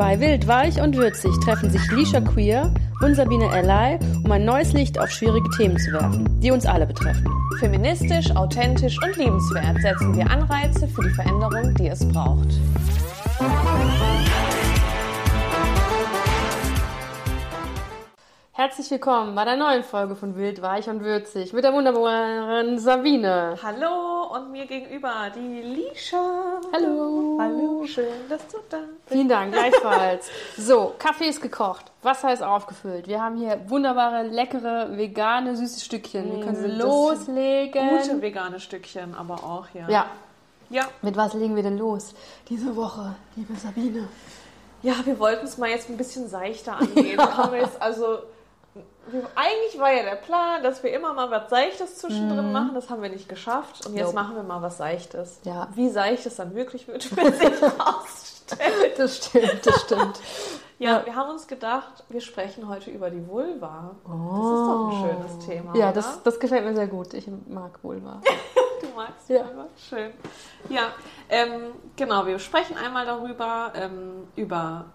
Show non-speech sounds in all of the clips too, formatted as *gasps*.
Bei Wild, Weich und Würzig treffen sich Lisha Queer und Sabine Erlei, um ein neues Licht auf schwierige Themen zu werfen, die uns alle betreffen. Feministisch, authentisch und liebenswert setzen wir Anreize für die Veränderung, die es braucht. Herzlich willkommen bei der neuen Folge von Wild, Weich und Würzig mit der wunderbaren Sabine. Hallo und mir gegenüber die Lisha. Hallo. Hallo, schön, dass du da bist. Vielen Dank, gleichfalls. *laughs* So, Kaffee ist gekocht, Wasser ist aufgefüllt. Wir haben hier wunderbare, leckere, vegane, süße Stückchen. Wir können sie Mm, das loslegen. Gute vegane Stückchen, aber auch, ja. Ja, Ja, mit was legen wir denn los diese Woche, liebe Sabine? ja wir wollten es mal jetzt ein bisschen seichter angehen. *laughs* Wir haben jetzt also... Eigentlich war ja der Plan, dass wir immer mal was Seichtes zwischendrin machen. Das haben wir nicht geschafft. Und jetzt Nope. machen wir mal was Seichtes. Ja. Wie seicht es dann wirklich wird, *laughs* wird sich rausstellen. Das stimmt, das stimmt. Ja, wir haben uns gedacht, wir sprechen heute über die Vulva. Das ist doch ein schönes Thema. Ja, das, das gefällt mir sehr gut. Ich mag Vulva. *laughs* du magst Ja. Vulva. Schön. Ja, ähm, genau, wir sprechen einmal darüber, ähm, über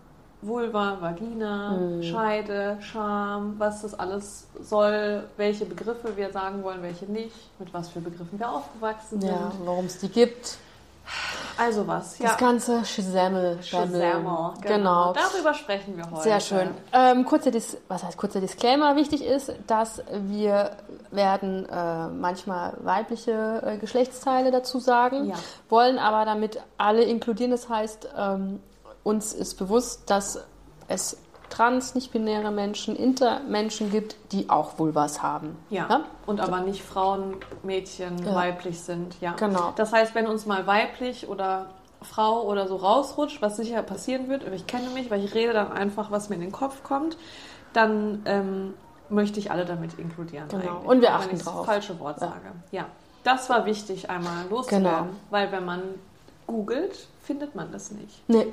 Vulva, Vagina, Hm. Scheide, Scham, was das alles soll, welche Begriffe wir sagen wollen, welche nicht, mit was für Begriffen wir aufgewachsen sind. Ja, warum es die gibt. Also was, ja. Das ganze Schizemmel. Shazamel, Genau. Darüber sprechen wir heute. Sehr schön. Ähm, kurzer Dis was heißt kurzer Disclaimer? Wichtig ist, dass wir werden äh, manchmal weibliche äh, Geschlechtsteile dazu sagen, Ja. wollen aber damit alle inkludieren. Das heißt, ähm, uns ist bewusst, dass es trans, nicht-binäre Menschen, Intermenschen gibt, die auch Vulvas haben. Ja. Und aber nicht Frauen, Mädchen, Ja. weiblich sind. Ja. Genau. Das heißt, wenn uns mal weiblich oder Frau oder so rausrutscht, was sicher passieren wird, ich kenne mich, weil ich rede dann einfach, was mir in den Kopf kommt, dann ähm, möchte ich alle damit inkludieren. Genau. eigentlich, Und wir achten wenn ich das drauf. falsche Wort Ja. sage. Ja. Das war wichtig, einmal loszuwerden. Genau. Weil wenn man googelt, findet man das nicht. Nee.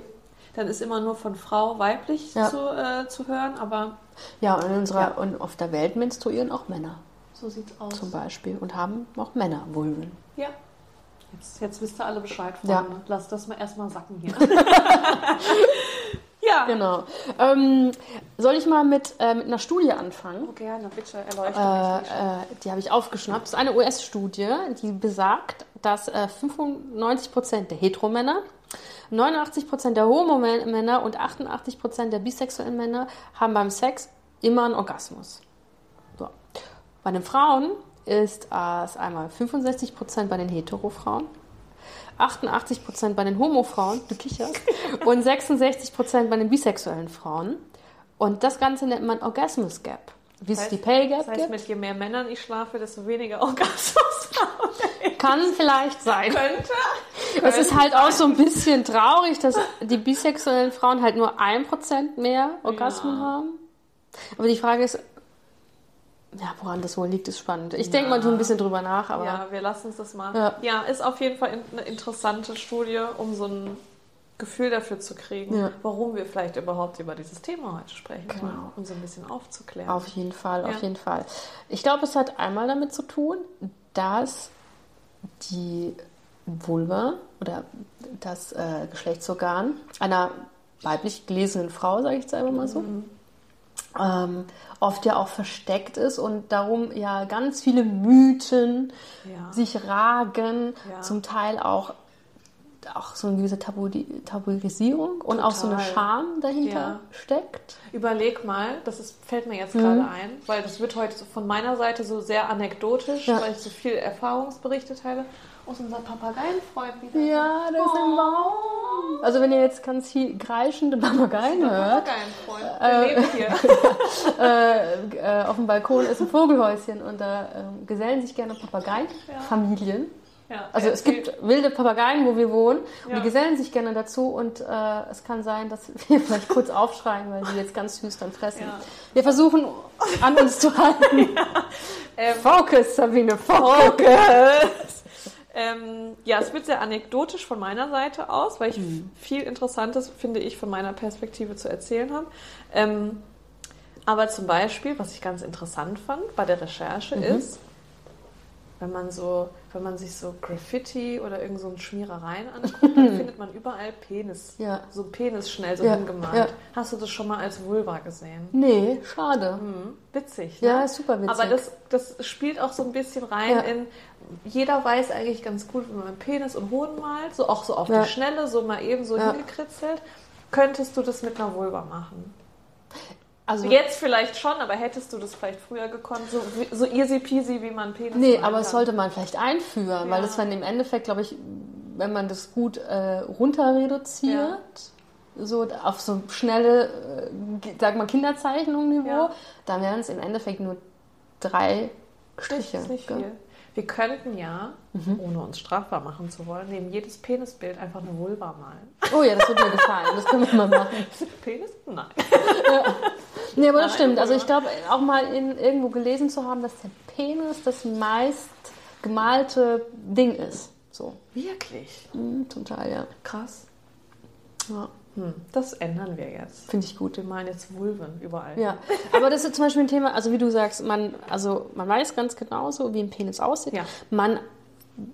Dann ist immer nur von Frau weiblich Ja. zu, äh, zu hören, aber Ja, und, in unserer, Ja. und auf der Welt menstruieren auch Männer so sieht's aus. zum Beispiel und haben auch Männer Vulven. Ja. Jetzt, jetzt wisst ihr alle Bescheid, Ja. Freunde. Lass das mal erstmal sacken hier. *laughs* ja. Genau. Ähm, soll ich mal mit, äh, mit einer Studie anfangen? Oh, gerne, bitte erleuchte Äh, äh, die habe ich aufgeschnappt. Das ist eine US-Studie, die besagt, dass äh, 95% der Heteromänner, 89% der Homomänner und 88% der bisexuellen Männer haben beim Sex immer einen Orgasmus. So. Bei den Frauen ist es einmal 65% bei den Heterofrauen, 88% bei den Homofrauen, *laughs* du kicherst, und 66% bei den bisexuellen Frauen. Und das Ganze nennt man Orgasmus Gap. Wie es die Pay Gap Das heißt, gibt. mit je mehr Männern ich schlafe, desto weniger *laughs* Orgasmus habe. Kann vielleicht sein. Könnte. Es ist halt auch so ein bisschen traurig, dass die bisexuellen Frauen halt nur 1% mehr Orgasmen Ja. haben. Aber die Frage ist, ja, woran das wohl liegt, ist spannend. Ich denke mal so ein bisschen drüber nach, aber Ja, wir lassen uns das mal. Ja. Ja. ist auf jeden Fall in- eine interessante Studie, um so ein Gefühl dafür zu kriegen, Ja. warum wir vielleicht überhaupt über dieses Thema heute sprechen Genau. wollen, um so ein bisschen aufzuklären. auf jeden Fall, Ja. auf jeden Fall. Ich glaube, es hat einmal damit zu tun, dass die Vulva oder das äh, Geschlechtsorgan einer weiblich gelesenen Frau, sage ich jetzt einfach mal so, ähm, oft ja auch versteckt ist und darum ja ganz viele Mythen Ja. sich ragen, Ja. zum Teil auch, auch so eine gewisse Tabu Tabuisierung und auch so eine Total. Scham dahinter Ja. steckt. Überleg mal, das ist, fällt mir Mhm. jetzt gerade ein, weil das wird heute von meiner Seite so sehr anekdotisch, Ja. weil ich so viel Erfahrungsberichte teile. Aus unser Papageienfreund wieder. Ja, der ist im Baum. Also wenn ihr jetzt ganz viel kreischende Papageien hört, Papageienfreund. Der lebt hier. *laughs* äh, äh, auf dem Balkon ist ein Vogelhäuschen und da ähm, gesellen sich gerne Papageienfamilien. Ja, Also es gibt wilde Papageien, wo wir wohnen. Und Ja. Die gesellen sich gerne dazu und äh, es kann sein, dass *laughs* wir vielleicht kurz aufschreien, weil die jetzt ganz süß dann fressen. Ja. Wir versuchen an uns zu halten. *laughs* Ähm, Focus, Sabine, Focus. Focus. ähm, ja, es wird sehr anekdotisch von meiner Seite aus, weil ich Mhm. viel Interessantes, finde ich, von meiner Perspektive zu erzählen habe. Ähm, aber zum Beispiel, was ich ganz interessant fand bei der Recherche Mhm. ist, wenn man so, wenn man sich so Graffiti oder irgend so ein Schmierereien *laughs* anguckt, dann findet man überall Penis. Ja. So Penis schnell so Ja, hingemalt. ja. Hast du das schon mal als Vulva gesehen? Nee, schade. Hm, witzig, ne? Ja, ist super witzig. Aber das, das spielt auch so ein bisschen rein in, jeder weiß eigentlich ganz gut, wenn man Penis und Hoden malt, so auch so auf die Schnelle, so mal eben so hingekritzelt. Könntest du das mit einer Vulva machen? Also, Jetzt vielleicht schon, aber hättest du das vielleicht früher gekonnt, so, so easy peasy, wie man Penis nee, aber es kann? sollte man vielleicht einführen, weil Ja. das dann im Endeffekt, glaube ich, wenn man das gut äh, runter reduziert, so auf so schnelle, äh, sag mal, Kinderzeichnung-Niveau, Ja. dann wären es im Endeffekt nur drei Striche. Das ist nicht gell? viel. Wir könnten ja, Mhm. ohne uns strafbar machen zu wollen, neben jedes Penisbild einfach eine Vulva malen. Oh ja, das wird mir gefallen. Das können wir mal machen. *laughs* Penis? Nein. Nee, aber das Nein, stimmt. Also ich glaube, auch mal in, irgendwo gelesen zu haben, dass der Penis das meist gemalte Ding ist. So, Wirklich? mhm, total, ja. Krass. ja Hm, das ändern wir jetzt. Finde ich gut. Wir malen jetzt Vulven überall. Ja, aber das ist zum Beispiel ein Thema, also wie du sagst, man, also man weiß ganz genau so, wie ein Penis aussieht. Ja. Man,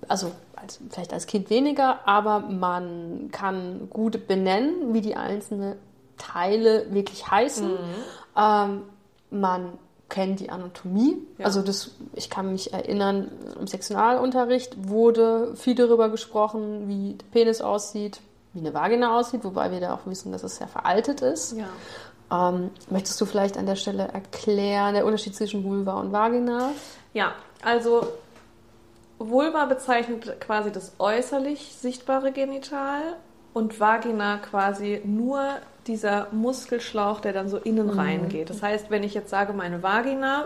also als, vielleicht als Kind weniger, aber man kann gut benennen, wie die einzelnen Teile wirklich heißen. Ähm, man kennt die Anatomie. Ja. Also das, ich kann mich erinnern, im Sexualunterricht wurde viel darüber gesprochen, wie der Penis aussieht, wie eine Vagina aussieht, wobei wir da auch wissen, dass es sehr veraltet ist. Ja. Ähm, möchtest du vielleicht an der Stelle erklären, der Unterschied zwischen Vulva und Vagina? Ja, also Vulva bezeichnet quasi das äußerlich sichtbare Genital und Vagina quasi nur dieser Muskelschlauch, der dann so innen reingeht. Das heißt, wenn ich jetzt sage, meine Vagina,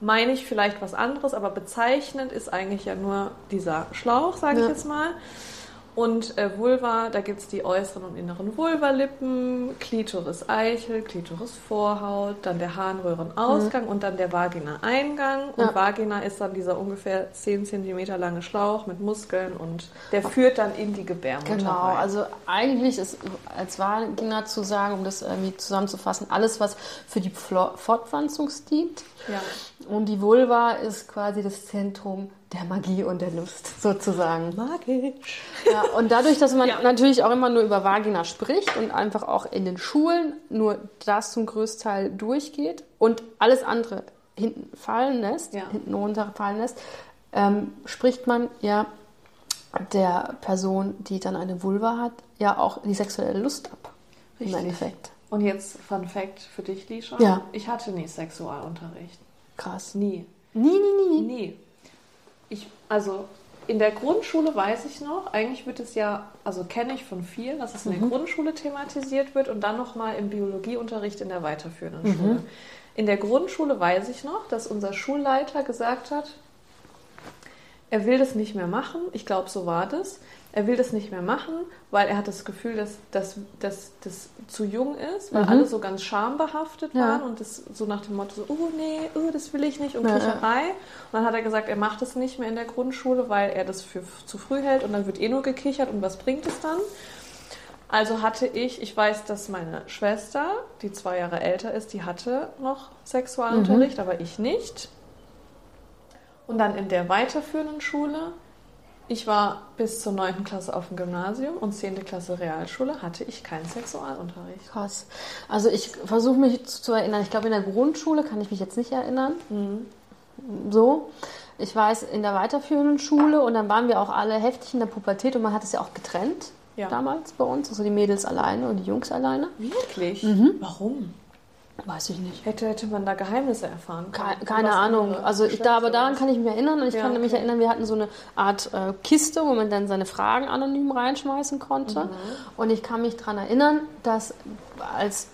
meine ich vielleicht was anderes, aber bezeichnend ist eigentlich ja nur dieser Schlauch, sage Ja. ich jetzt mal. Und äh, Vulva, da gibt es die äußeren und inneren Vulvalippen, Klitoris Eichel, Klitoris Vorhaut, dann der Harnröhrenausgang und dann der Vagina-Eingang. Und Ja. Vagina ist dann dieser ungefähr 10 cm lange Schlauch mit Muskeln und der führt dann in die Gebärmutter Genau, rein. also eigentlich ist als Vagina zu sagen, um das irgendwie zusammenzufassen, alles, was für die Fortpflanzung dient. ja. Und die Vulva ist quasi das Zentrum der Magie und der Lust, sozusagen. Magisch. Ja, und dadurch, dass man Ja. natürlich auch immer nur über Vagina spricht und einfach auch in den Schulen nur das zum größten Teil durchgeht und alles andere hinten fallen lässt, Ja. hinten runterfallen lässt, ähm, spricht man ja der Person, die dann eine Vulva hat, ja auch die sexuelle Lust ab. Richtig. Im Endeffekt. Und jetzt Fun Fact für dich, Lisha. Ja. Ich hatte nie Sexualunterricht. Krass. Nie. Nie, nie, nie. Nie. Ich, also in der Grundschule weiß ich noch, eigentlich wird es ja, also kenne ich von vielen, dass es in der Grundschule thematisiert wird und dann nochmal im Biologieunterricht in der weiterführenden Schule. In der Grundschule weiß ich noch, dass unser Schulleiter gesagt hat, er will das nicht mehr machen. Ich glaube, so war das. Er will das nicht mehr machen, weil er hat das Gefühl, dass das dass, das zu jung ist, weil alle so ganz schambehaftet Mhm. Ja. waren und das so nach dem Motto so, oh nee, oh, das will ich nicht und Ja. Kicherei. Und dann hat er gesagt, er macht das nicht mehr in der Grundschule, weil er das für zu früh hält und dann wird eh nur gekichert und was bringt es dann? Also hatte ich, ich weiß, dass meine Schwester, die zwei Jahre älter ist, die hatte noch Sexualunterricht, Mhm. aber ich nicht. Und dann in der weiterführenden Schule, ich war bis zur 9. Klasse auf dem Gymnasium und 10. Klasse Realschule, hatte ich keinen Sexualunterricht. Krass. Also ich versuche mich zu erinnern. Ich glaube, in der Grundschule kann ich mich jetzt nicht erinnern. Mhm. So. Ich weiß, in der weiterführenden Schule und dann waren wir auch alle heftig in der Pubertät und man hat es ja auch getrennt Ja. damals bei uns. Also die Mädels alleine und die Jungs alleine. Wirklich? Mhm. Warum? Weiß ich nicht. Hätte, hätte man da Geheimnisse erfahren können? Ke keine Was Ahnung. Also ich da, aber daran kann ich mich erinnern und ich Ja, kann mich okay. erinnern, wir hatten so eine Art äh, Kiste, wo man dann seine Fragen anonym reinschmeißen konnte. Mhm. Und ich kann mich daran erinnern, dass als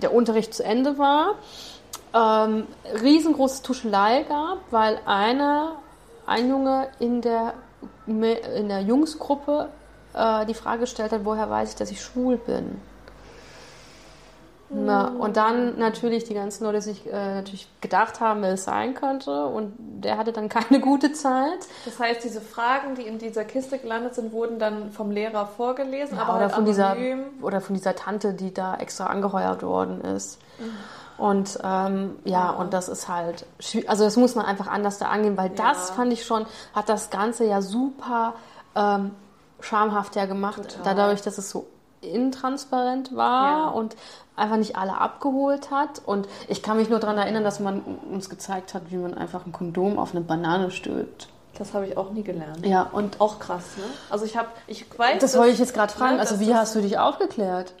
der Unterricht zu Ende war, ähm, riesengroße Tuschelei gab, weil einer, ein Junge in der, in der Jungsgruppe äh, die Frage gestellt hat, woher weiß ich, dass ich schwul bin? Na, und dann natürlich die ganzen Leute sich äh, natürlich gedacht haben, wer es sein könnte. Und der hatte dann keine *laughs* gute Zeit. Das heißt, diese Fragen, die in dieser Kiste gelandet sind, wurden dann vom Lehrer vorgelesen, Ja, aber oder, halt von dieser, oder von dieser Tante, die da extra angeheuert worden ist. Und ähm, ja, und das ist halt, also das muss man einfach anders da angehen, weil das Ja. fand ich schon, hat das Ganze ja super ähm, schamhaft ja gemacht, Total. dadurch, dass es so intransparent war Ja. und einfach nicht alle abgeholt hat. Und ich kann mich nur daran erinnern, dass man uns gezeigt hat, wie man einfach ein Kondom auf eine Banane stülpt. Das habe ich auch nie gelernt. Ja, und Auch krass, ne? Also ich habe, ich weiß. das wollte ich jetzt gerade fragen. ne, Also wie hast du dich aufgeklärt?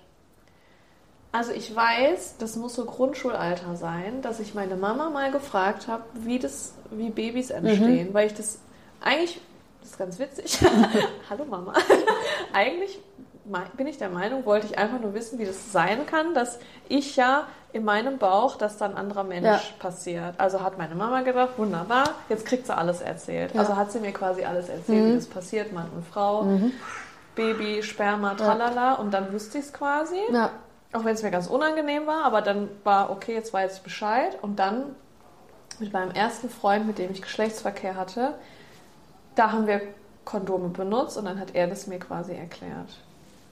Also ich weiß, das muss so Grundschulalter sein, dass ich meine Mama mal gefragt habe, wie das, wie Babys entstehen, Mhm. weil ich das eigentlich, das ist ganz witzig. *laughs* Hallo Mama. *laughs* eigentlich bin ich der Meinung, wollte ich einfach nur wissen, wie das sein kann, dass ich ja in meinem Bauch, dass dann ein anderer Mensch Ja. passiert. Also hat meine Mama gedacht, wunderbar, jetzt kriegt sie alles erzählt. Ja. Also hat sie mir quasi alles erzählt, Mhm. wie das passiert, Mann und Frau, Baby, Sperma, tralala. Und dann wusste ich es quasi. Ja, Auch wenn es mir ganz unangenehm war, aber dann war okay, jetzt weiß ich Bescheid. Und dann mit meinem ersten Freund, mit dem ich Geschlechtsverkehr hatte, da haben wir Kondome benutzt und dann hat er das mir quasi erklärt.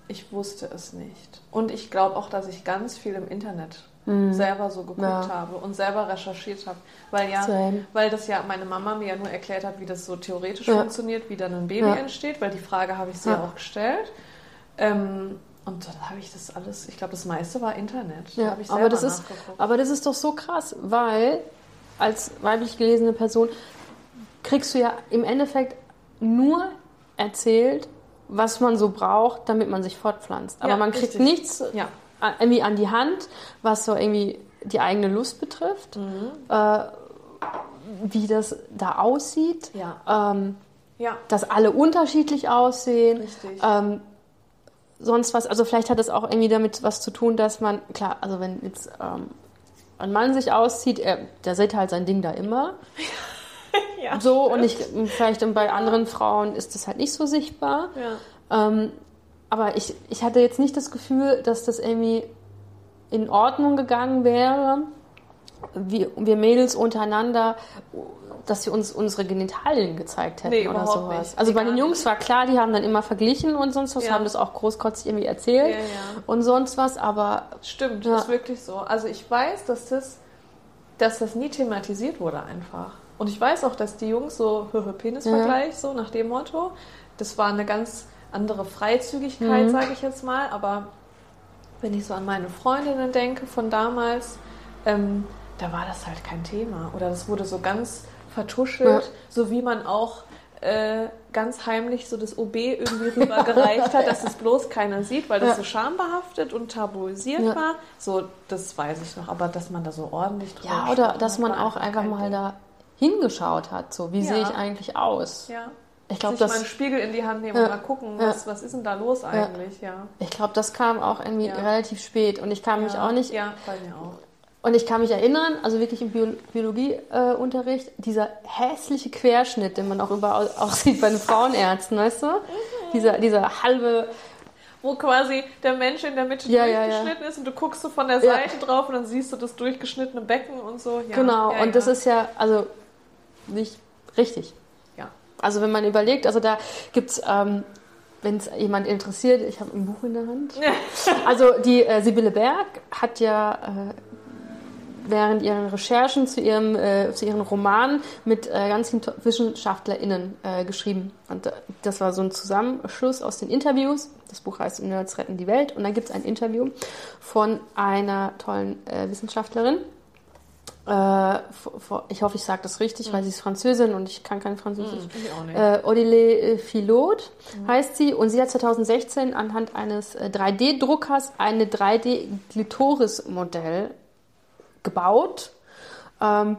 Ich wusste es nicht. Und ich glaube auch, dass ich ganz viel im Internet selber so geguckt Mhm. Ja. habe und selber recherchiert habe. Weil ja, Same. weil das ja meine Mama mir ja nur erklärt hat, wie das so theoretisch Ja. funktioniert, wie dann ein Baby entsteht, weil die Frage habe ich sie Ja. auch gestellt. Ähm, und dann habe ich das alles, ich glaube, das meiste war Internet. Da Ja, ich aber das, ist, aber das ist doch so krass, weil als weiblich gelesene Person kriegst du ja im Endeffekt nur erzählt, was man so braucht, damit man sich fortpflanzt. Aber Ja, man kriegt richtig. nichts Ja. a- irgendwie an die Hand, was so irgendwie die eigene Lust betrifft, Mhm. äh, wie das da aussieht, Ja. ähm, dass alle unterschiedlich aussehen. Ähm, sonst was, also vielleicht hat es auch irgendwie damit was zu tun, dass man, klar, also wenn jetzt ähm, ein Mann sich auszieht, er, der sieht halt sein Ding da immer. *laughs* ja. So, und ich, vielleicht bei anderen Frauen ist das halt nicht so sichtbar. Ja. Ähm, aber ich, ich hatte jetzt nicht das Gefühl, dass das irgendwie in Ordnung gegangen wäre, wir, wir Mädels untereinander, dass sie uns unsere Genitalien gezeigt hätten Nee, oder sowas. nicht. Also bei den Jungs war klar, die haben dann immer verglichen und sonst was, Ja. haben das auch großkotzig irgendwie erzählt Ja, ja. und sonst was, aber Stimmt, Ja. ist wirklich so. Also ich weiß, dass das, dass das nie thematisiert wurde einfach. Und ich weiß auch, dass die Jungs so Penisvergleich, so nach dem Motto, das war eine ganz andere Freizügigkeit, Mhm. sage ich jetzt mal. Aber wenn ich so an meine Freundinnen denke von damals, ähm, da war das halt kein Thema. Oder das wurde so ganz vertuschelt, Ja. so wie man auch äh, ganz heimlich so das OB irgendwie rübergereicht hat, dass es bloß keiner sieht, weil das Ja. so schambehaftet und tabuisiert Ja. war. So, das weiß ich noch. Aber dass man da so ordentlich drüber ja, oder dass man auch einfach mal Ding. da hingeschaut hat, so wie Ja. sehe ich eigentlich aus? Ja. Ich glaube, Sich mal das einen Spiegel in die Hand nehmen Ja. und mal gucken, Ja. was, was ist denn da los eigentlich, ja. ich glaube, das kam auch irgendwie Ja. relativ spät und ich kann mich ja. auch nicht Ja, bei mir auch. Und ich kann mich erinnern, also wirklich im Bio Biologieunterricht, äh, dieser hässliche Querschnitt, den man auch überall *laughs* auch sieht bei den Frauenärzten, weißt du? Dieser, dieser halbe, Wo quasi der Mensch in der Mitte Ja, ja, ja. durchgeschnitten ist und du guckst so von der Ja. Seite drauf und dann siehst du das durchgeschnittene Becken und so. Ja, genau. ja, und das ja. ist ja, also nicht richtig. Ja. Also wenn man überlegt, also da gibt es, ähm, wenn es jemand interessiert, ich habe ein Buch in der Hand. *laughs* Also die äh, Sibylle Berg hat ja äh, während ihren Recherchen zu ihrem äh, zu ihren Roman mit äh, ganz vielen WissenschaftlerInnen äh, geschrieben. Und äh, das war so ein Zusammenschluss aus den Interviews. Das Buch heißt Nerds retten die Welt. Und dann gibt es ein Interview von einer tollen äh, Wissenschaftlerin. Äh, ich hoffe, ich sage das richtig, weil sie ist Französin und ich kann kein Französisch. Ich auch nicht. Äh, Odile äh, Filot heißt sie und sie hat 2016 anhand eines äh, 3D-Druckers eine 3D-Glitoris-Modell gebaut ähm,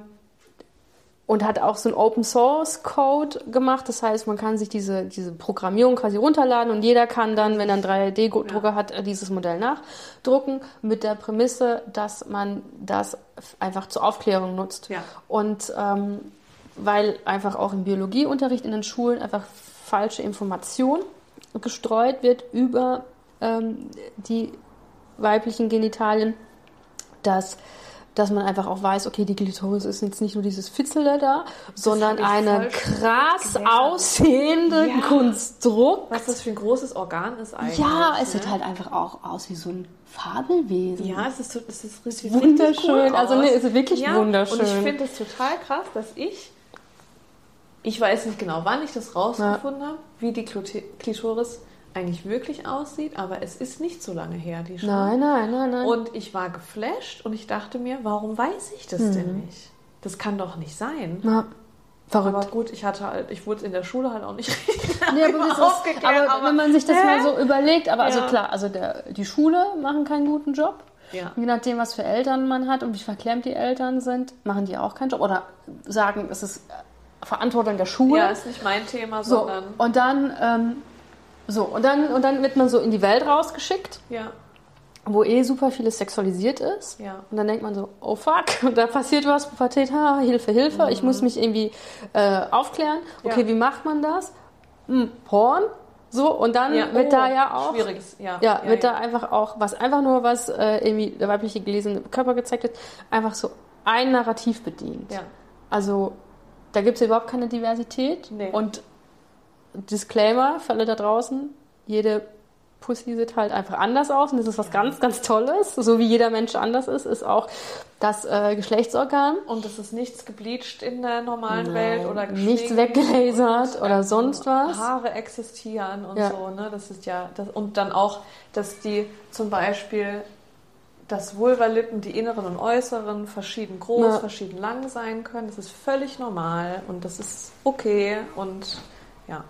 und hat auch so einen Open Source Code gemacht. Das heißt, man kann sich diese, diese Programmierung quasi runterladen und jeder kann dann, wenn er einen 3D-Drucker hat, äh, dieses Modell nachdrucken mit der Prämisse, dass man das einfach zur Aufklärung nutzt. Ja. Und ähm, weil einfach auch im Biologieunterricht in den Schulen einfach falsche Information gestreut wird über ähm, die weiblichen Genitalien, dass dass man einfach auch weiß, okay, die Klitoris ist jetzt nicht nur dieses Fitzele da, sondern hab ich eine krass aussehende Ja. Konstrukt. Was das für ein großes Organ ist eigentlich. Ja, es ne? sieht halt einfach auch aus wie so ein Fabelwesen. Ja, es ist, es ist richtig Wunderschön. cool Also, nee, es ist wirklich ja, wunderschön. Und ich finde es total krass, dass ich, ich weiß nicht genau, wann ich das rausgefunden habe, wie die Klitoris eigentlich wirklich aussieht, aber es ist nicht so lange her, die schon. Nein, nein, nein, nein. Und ich war geflasht und ich dachte mir, warum weiß ich das Mhm. denn nicht? Das kann doch nicht sein. Na, verrückt. Aber gut, ich hatte halt, ich wurde in der Schule halt auch nicht *laughs* richtig Nee, aber, das aufgeklärt. aber, wenn man sich das Hä? mal so überlegt, aber also Ja. klar, also der, die Schule machen keinen guten Job. Ja. Je nachdem, was für Eltern man hat und wie verklemmt die Eltern sind, machen die auch keinen Job oder sagen, es ist Verantwortung der Schule. ja, ist nicht mein Thema, so, sondern und dann, ähm, so, und dann, und dann wird man so in die Welt rausgeschickt, ja, wo eh super vieles sexualisiert ist. ja. Und dann denkt man so, oh fuck, *laughs* da passiert was, Pubertät, ha, Hilfe, Hilfe, ich muss mich irgendwie äh, aufklären. Okay, Ja. wie macht man das? Hm, Porn. So, und dann ja. wird oh, da ja auch, Schwieriges, ja. ja, wird da einfach auch, was einfach nur was äh, irgendwie der weibliche gelesene Körper gezeigt wird, einfach so ein Narrativ bedient. Ja. Also, da gibt es überhaupt keine Diversität. Nee. Und Disclaimer für alle da draußen, jede Pussy sieht halt einfach anders aus und das ist was ganz, ganz Tolles. So wie jeder Mensch anders ist, ist auch das äh, Geschlechtsorgan. Und es ist nichts gebleached in der normalen Nein, Welt oder nichts weggelasert und, oder ähm, sonst was. Haare existieren und Ja. so, ne? Das ist ja das, und dann auch, dass die zum Beispiel dass Vulvalippen, die inneren und äußeren, verschieden groß, Ja. verschieden lang sein können. Das ist völlig normal und das ist okay und ja,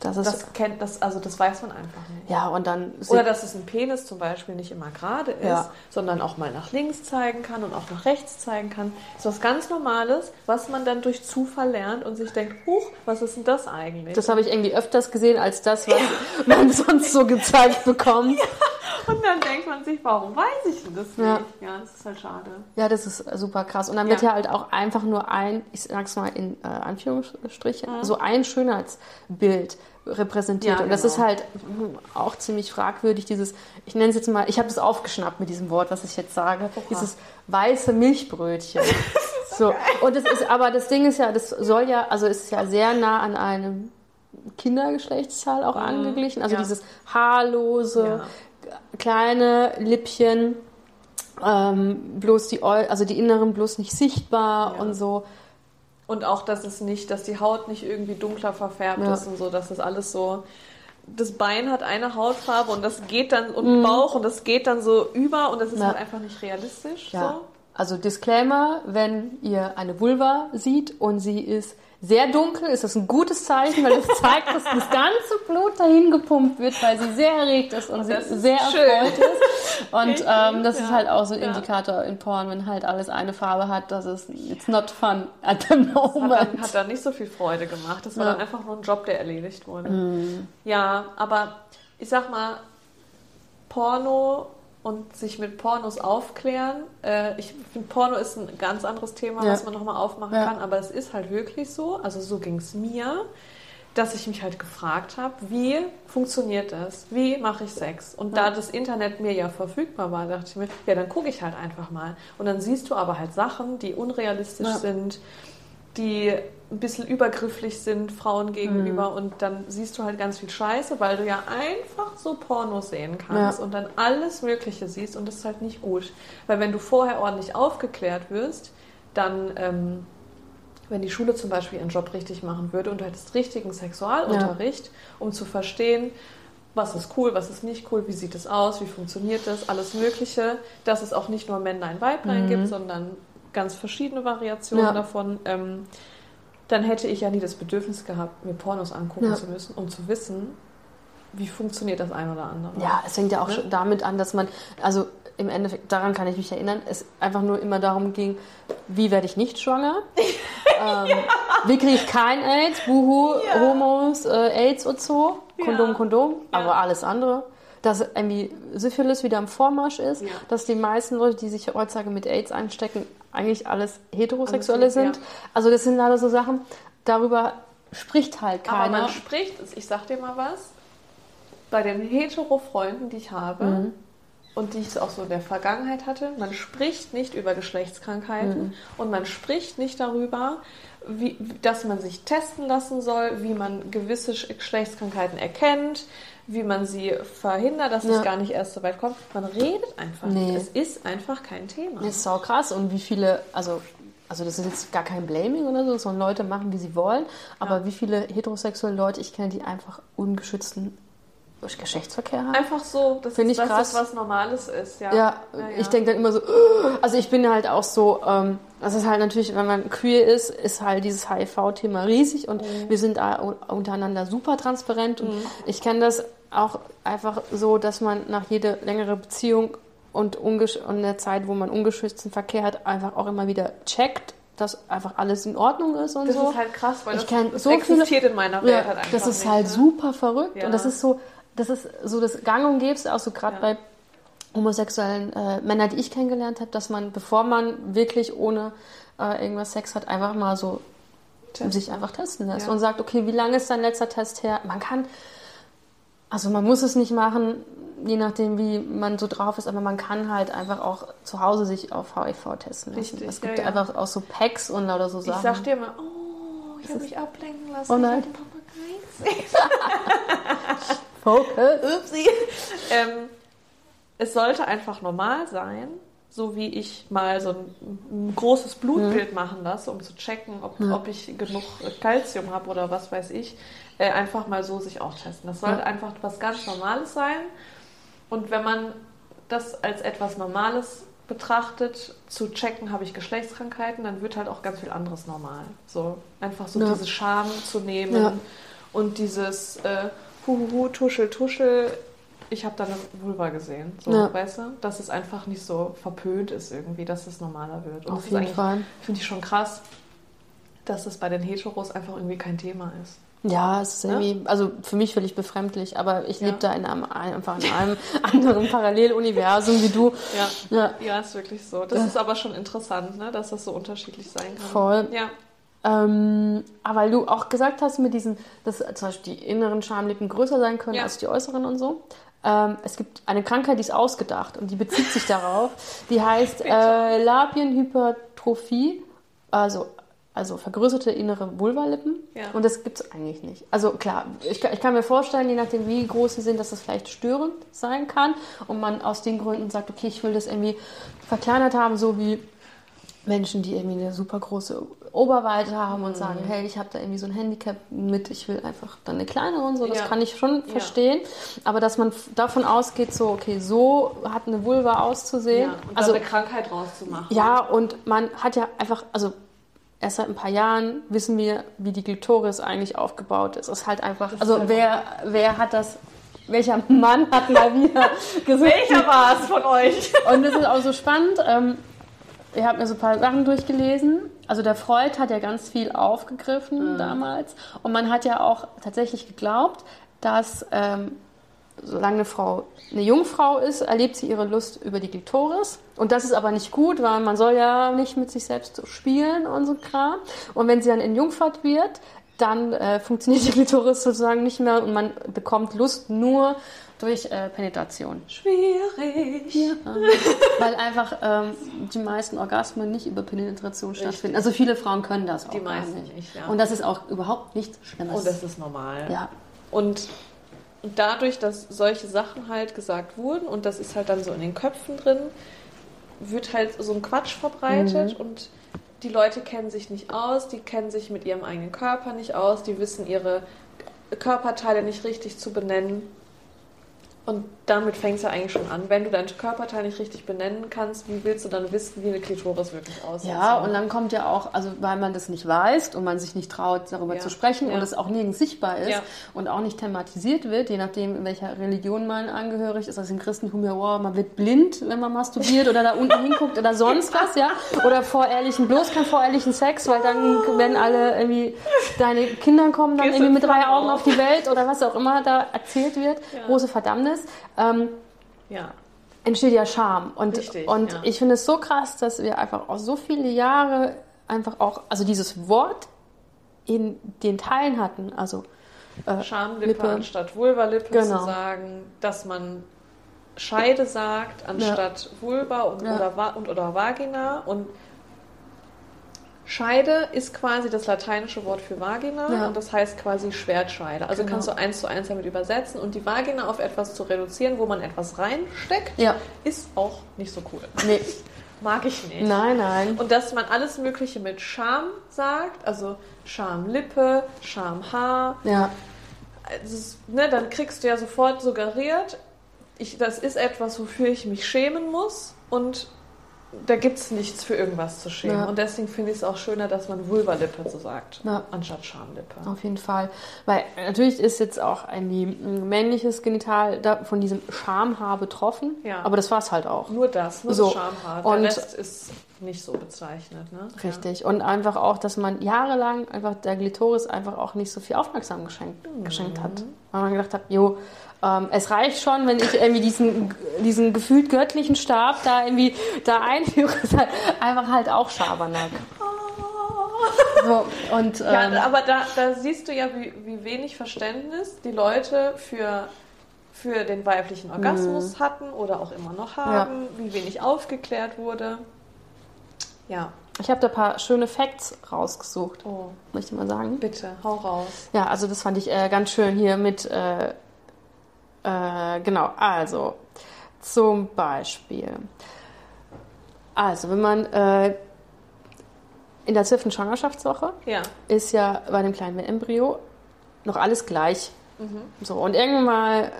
Das ist, das kennt das, also das weiß man einfach nicht. ja, und dann Oder dass es ein Penis zum Beispiel nicht immer gerade ist, Ja. sondern auch mal nach links zeigen kann und auch nach rechts zeigen kann. Das ist was ganz Normales, was man dann durch Zufall lernt und sich denkt, huch, was ist denn das eigentlich? das habe ich irgendwie öfters gesehen als das, was *laughs* man sonst so gezeigt bekommt. und dann denkt man sich, warum weiß ich denn das nicht? Ja. Ja, das ist halt schade. Ja, das ist super krass. Und dann wird Ja. ja halt auch einfach nur ein, ich sag's mal in äh, Anführungsstrichen, Mhm. so ein Schönheitsbild repräsentiert. Ja, und das genau. ist halt auch ziemlich fragwürdig, dieses, ich nenne es jetzt mal, ich habe das aufgeschnappt mit diesem Wort, was ich jetzt sage, dieses weiße Milchbrötchen. *laughs* so, und das ist, aber das Ding ist ja, das soll ja, also ist ja sehr nah an einem Kindergeschlechtsteil auch angeglichen. Also Mhm. ja. dieses haarlose, kleine Lippchen, ähm, bloß die, also die inneren bloß nicht sichtbar Ja. und so. Und auch, dass es nicht, dass die Haut nicht irgendwie dunkler verfärbt Ja. ist und so, dass das alles so. Das Bein hat eine Hautfarbe und das geht dann und Bauch und das geht dann so über und das ist Mhm. Ja. halt einfach nicht realistisch. Ja. So. Also Disclaimer, wenn ihr eine Vulva sieht und sie ist sehr dunkel, ist das ein gutes Zeichen, weil das *laughs* zeigt, dass das ganze Blut dahin gepumpt wird, weil sie sehr erregt ist und, sie das ist sehr schön. erfreut ist. *laughs* Und ähm, das ist ja. halt auch so ein. Indikator in Porn, wenn halt alles eine Farbe hat, dass es it's not fun at the Hat moment. dann, hat dann nicht so viel Freude gemacht. Das war Ja. dann einfach nur ein Job, der erledigt wurde. Mhm. Ja, aber ich sag mal, Porno und sich mit Pornos aufklären. Äh, ich finde, Porno ist ein ganz anderes Thema, Ja. was man nochmal aufmachen Ja. kann. Aber es ist halt wirklich so, also so ging es mir, dass ich mich halt gefragt habe, wie funktioniert das? Wie mache ich Sex? Und da das Internet mir ja verfügbar war, dachte ich mir, ja, dann gucke ich halt einfach mal. Und dann siehst du aber halt Sachen, die unrealistisch Ja. sind, die ein bisschen übergrifflich sind Frauen gegenüber und dann siehst du halt ganz viel Scheiße, weil du ja einfach so Pornos sehen kannst Ja. und dann alles Mögliche siehst und das ist halt nicht gut. Weil wenn du vorher ordentlich aufgeklärt wirst, dann, ähm, wenn die Schule zum Beispiel ihren Job richtig machen würde und du hättest richtigen Sexualunterricht, um zu verstehen, was ist cool, was ist nicht cool, wie sieht es aus, wie funktioniert das, alles Mögliche, dass es auch nicht nur Männlein, Weiblein Mhm. gibt, sondern ganz verschiedene Variationen Ja. davon, ähm, dann hätte ich ja nie das Bedürfnis gehabt, mir Pornos angucken Ja. zu müssen, um zu wissen, wie funktioniert das ein oder andere. Ja, es fängt ja auch Ne? schon damit an, dass man, also im Endeffekt, daran kann ich mich erinnern, es einfach nur immer darum ging, wie werde ich nicht schwanger? *laughs* ähm, wie kriege ich kein AIDS? Buhu, Homos, äh, AIDS und so. Kondom, Ja. Kondom, Ja. aber alles andere. Dass irgendwie Syphilis wieder im Vormarsch ist, Ja. dass die meisten Leute, die sich heutzutage mit AIDS einstecken, eigentlich alles Heterosexuelle ja. sind. Also das sind leider so Sachen, darüber spricht halt Aber keiner. man spricht, ich sag dir mal was, bei den Hetero-Freunden, die ich habe, Mhm. und die ich auch so in der Vergangenheit hatte, man spricht nicht über Geschlechtskrankheiten mhm. und man spricht nicht darüber, wie, dass man sich testen lassen soll, wie man gewisse Geschlechtskrankheiten erkennt, wie man sie verhindert, dass ja. es gar nicht erst so weit kommt. Man redet einfach nee. nicht. Es ist einfach kein Thema. Das ist auch krass. Und wie viele, also, also das ist jetzt gar kein Blaming oder so, sondern Leute machen, wie sie wollen. Aber ja. wie viele heterosexuelle Leute ich kenne, die einfach ungeschützten Geschlechtsverkehr haben. Einfach so, das Finde ich krass. das, was Normales ist. Ja, ja, ja, ja. ich denke dann immer so, *gasps* also ich bin halt auch so, ähm, das ist halt natürlich, wenn man queer ist, ist halt dieses HIV-Thema riesig und mhm. wir sind da untereinander super transparent und mhm. ich kenne das auch einfach so, dass man nach jeder längere Beziehung und, und der Zeit, wo man ungeschützten Verkehr hat, einfach auch immer wieder checkt, dass einfach alles in Ordnung ist und das so. Das ist halt krass, weil ich das, das so existiert viele, in meiner Welt ja, halt einfach Das ist nicht, halt ne? super verrückt ja. und das ist so, das ist so das Gang und Gäbe, auch so gerade ja. bei homosexuellen äh, Männern, die ich kennengelernt habe, dass man, bevor man wirklich ohne äh, irgendwas Sex hat, einfach mal so Test. sich einfach testen lässt und sagt, okay, wie lange ist dein letzter Test her? Man kann, also man muss es nicht machen, je nachdem, wie man so drauf ist, aber man kann halt einfach auch zu Hause sich auf HIV testen lassen. Richtig, es gibt ja, ja. einfach auch so Packs und oder so Sachen. Ich sag dir mal, oh, ich habe mich ablenken lassen. Oh nein. Ich *laughs* *laughs* Focus. Upsi. Ähm, es sollte einfach normal sein, so wie ich mal so ein, ein großes Blutbild mhm. machen lasse, um zu checken, ob, mhm. ob ich genug Kalzium habe oder was weiß ich, äh, einfach mal so sich auch testen. Das sollte ja. einfach was ganz Normales sein. Und wenn man das als etwas Normales betrachtet, zu checken, habe ich Geschlechtskrankheiten, dann wird halt auch ganz viel anderes normal. So einfach so ja. diese Scham zu nehmen ja. und dieses äh, Huhuhu, Tuschel, Tuschel, ich habe da eine Vulva gesehen. So, ja. weißt du? Dass es einfach nicht so verpönt ist irgendwie, dass es normaler wird. Und Auf jeden Fall. Finde ich schon krass, dass es bei den Heteros einfach irgendwie kein Thema ist. Ja, es ist irgendwie, ja? also für mich völlig befremdlich, aber ich ja. lebe da in einem, einfach in einem *laughs* anderen Paralleluniversum wie du. Ja. ja, ja, ist wirklich so. Das ist aber schon interessant, ne, dass das so unterschiedlich sein kann. Voll. Ja. Ähm, aber weil du auch gesagt hast mit diesen, dass zum Beispiel die inneren Schamlippen größer sein können als die äußeren und so. Ähm, es gibt eine Krankheit, die ist ausgedacht und die bezieht sich darauf. Die heißt äh, Labienhypertrophie, also also vergrößerte innere Vulvalippen. Ja. Und das gibt es eigentlich nicht. Also klar, ich, ich, kann mir vorstellen, je nachdem, wie groß sie sind, dass das vielleicht störend sein kann. Und man aus den Gründen sagt, okay, ich will das irgendwie verkleinert haben, so wie Menschen, die irgendwie eine super große Oberweite haben und mhm. sagen, hey, ich habe da irgendwie so ein Handicap mit, ich will einfach dann eine kleinere und so, das ja. kann ich schon ja. verstehen. Aber dass man davon ausgeht, so, okay, so hat eine Vulva auszusehen. Ja, und also eine Krankheit rauszumachen. Ja, und man hat ja einfach, also erst seit ein paar Jahren wissen wir, wie die Glitoris eigentlich aufgebaut ist. Es ist halt einfach, also halt wer, wer hat das welcher Mann hat mal wieder *laughs* gesagt. Welcher war es von euch? Und das ist auch so spannend. Ähm, ich habe mir so ein paar Sachen durchgelesen. Also der Freud hat ja ganz viel aufgegriffen mhm. damals. Und man hat ja auch tatsächlich geglaubt, dass ähm, solange eine Frau eine Jungfrau ist, erlebt sie ihre Lust über die Glitoris. Und das ist aber nicht gut, weil man soll ja nicht mit sich selbst so spielen und so Kram. Und wenn sie dann in Jungfahrt wird, dann äh, funktioniert die Glitoris sozusagen nicht mehr und man bekommt Lust nur durch äh, Penetration. Schwierig. Ja. Weil einfach ähm, die meisten Orgasmen nicht über Penetration stattfinden. Also viele Frauen können das auch. Die meisten nicht, nicht ja. Und das ist auch überhaupt nichts Schlimmes. Und das ist normal. Ja. Und dadurch, dass solche Sachen halt gesagt wurden und das ist halt dann so in den Köpfen drin, wird halt so ein Quatsch verbreitet mhm. und die Leute kennen sich nicht aus, die kennen sich mit ihrem eigenen Körper nicht aus, die wissen ihre Körperteile nicht richtig zu benennen. Und damit fängt es ja eigentlich schon an. Wenn du deinen Körperteil nicht richtig benennen kannst, wie willst du dann wissen, wie eine Klitoris wirklich aussieht? Ja, und dann kommt ja auch, also weil man das nicht weiß und man sich nicht traut, darüber ja. zu sprechen ja. und es auch nirgends sichtbar ist ja. und auch nicht thematisiert wird, je nachdem, in welcher Religion man angehörig ist. Also im Christentum ja, wow, man wird blind, wenn man masturbiert oder da unten hinguckt oder sonst was, ja. Oder vor ehrlichen, bloß kein vorehrlichen Sex, weil dann werden alle irgendwie, deine Kinder kommen dann irgendwie mit drei Augen auf die Welt oder was auch immer da erzählt wird. Große Verdammnis ähm, ja. entsteht ja Scham. Und, Richtig, und ja. ich finde es so krass, dass wir einfach auch so viele Jahre einfach auch, also dieses Wort in den Teilen hatten, also äh, Schamlippe Lippe. anstatt Vulvalippe genau. zu sagen, dass man Scheide sagt, anstatt Vulva und, Ja. oder, und oder Vagina. Und Scheide ist quasi das lateinische Wort für Vagina Ja. und das heißt quasi Schwertscheide. Also Genau. kannst du eins zu eins damit übersetzen und die Vagina auf etwas zu reduzieren, wo man etwas reinsteckt, Ja. ist auch nicht so cool. Nee. *laughs* Mag ich nicht. Nein, nein. Und dass man alles Mögliche mit Scham sagt, also Schamlippe, Schamhaar, Ja. ist, ne, dann kriegst du ja sofort suggeriert, ich, das ist etwas, wofür ich mich schämen muss und da gibt es nichts für irgendwas zu schämen. Ja. Und deswegen finde ich es auch schöner, dass man Vulvalippe so sagt, Ja. anstatt Schamlippe. Auf jeden Fall. Weil natürlich ist jetzt auch ein männliches Genital von diesem Schamhaar betroffen. Ja. Aber das war es halt auch. Nur das, nur So. das Schamhaar. Der Und- Rest ist nicht so bezeichnet. Ne? Richtig. Und einfach auch, dass man jahrelang einfach der Glitoris einfach auch nicht so viel Aufmerksamkeit geschenkt, Mhm. geschenkt hat. Weil man gedacht hat, jo, ähm, es reicht schon, wenn ich irgendwie diesen, diesen gefühlt göttlichen Stab da irgendwie da einführe. Ist halt einfach halt auch Schabernack. So, und, Ja, ähm, aber da, da siehst du ja, wie, wie wenig Verständnis die Leute für, für den weiblichen Orgasmus Mhm. hatten oder auch immer noch haben, wie wenig aufgeklärt wurde. Ja, ich habe da ein paar schöne Facts rausgesucht, oh, möchte ich mal sagen. bitte, hau raus. Ja, also das fand ich äh, ganz schön hier mit, äh, äh, genau, also zum Beispiel, also wenn man äh, in der zwölften Schwangerschaftswoche Ja, ist ja bei dem kleinen Embryo noch alles gleich. Mhm. So, und irgendwann mal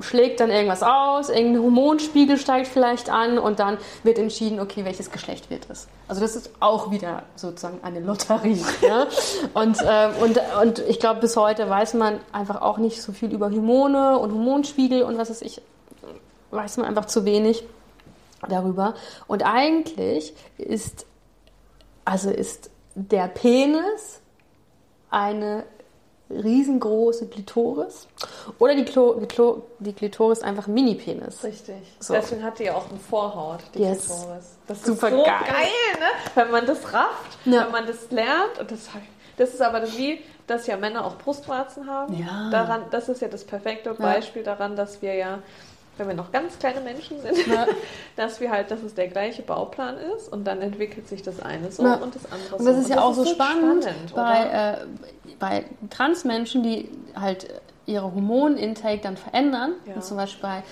schlägt dann irgendwas aus, irgendein Hormonspiegel steigt vielleicht an und dann wird entschieden, okay, welches Geschlecht wird es. Also das ist auch wieder sozusagen eine Lotterie. ja? *laughs* und, äh, und, und ich glaube, bis heute weiß man einfach auch nicht so viel über Hormone und Hormonspiegel und was weiß ich, weiß man einfach zu wenig darüber. Und eigentlich ist, also ist der Penis eine riesengroße Klitoris oder die, Klo, die, Klo, die Klitoris einfach ein Mini-Penis. richtig. So. Deswegen hat die ja auch eine Vorhaut, die Yes. Klitoris. Das Super ist so geil. geil. ne? Wenn man das rafft, Ja. wenn man das lernt. Und das, das ist aber wie, dass ja Männer auch Brustwarzen haben. Ja. Daran, das ist ja das perfekte Beispiel daran, dass wir ja, wenn wir noch ganz kleine Menschen sind, Ja. *laughs* dass wir halt, dass es der gleiche Bauplan ist und dann entwickelt sich das eine so Ja. und das andere so. Und das ist ja auch so spannend, spannend, bei, äh, bei Transmenschen, die halt ihre Hormonintake dann verändern. Ja. Und zum Beispiel bei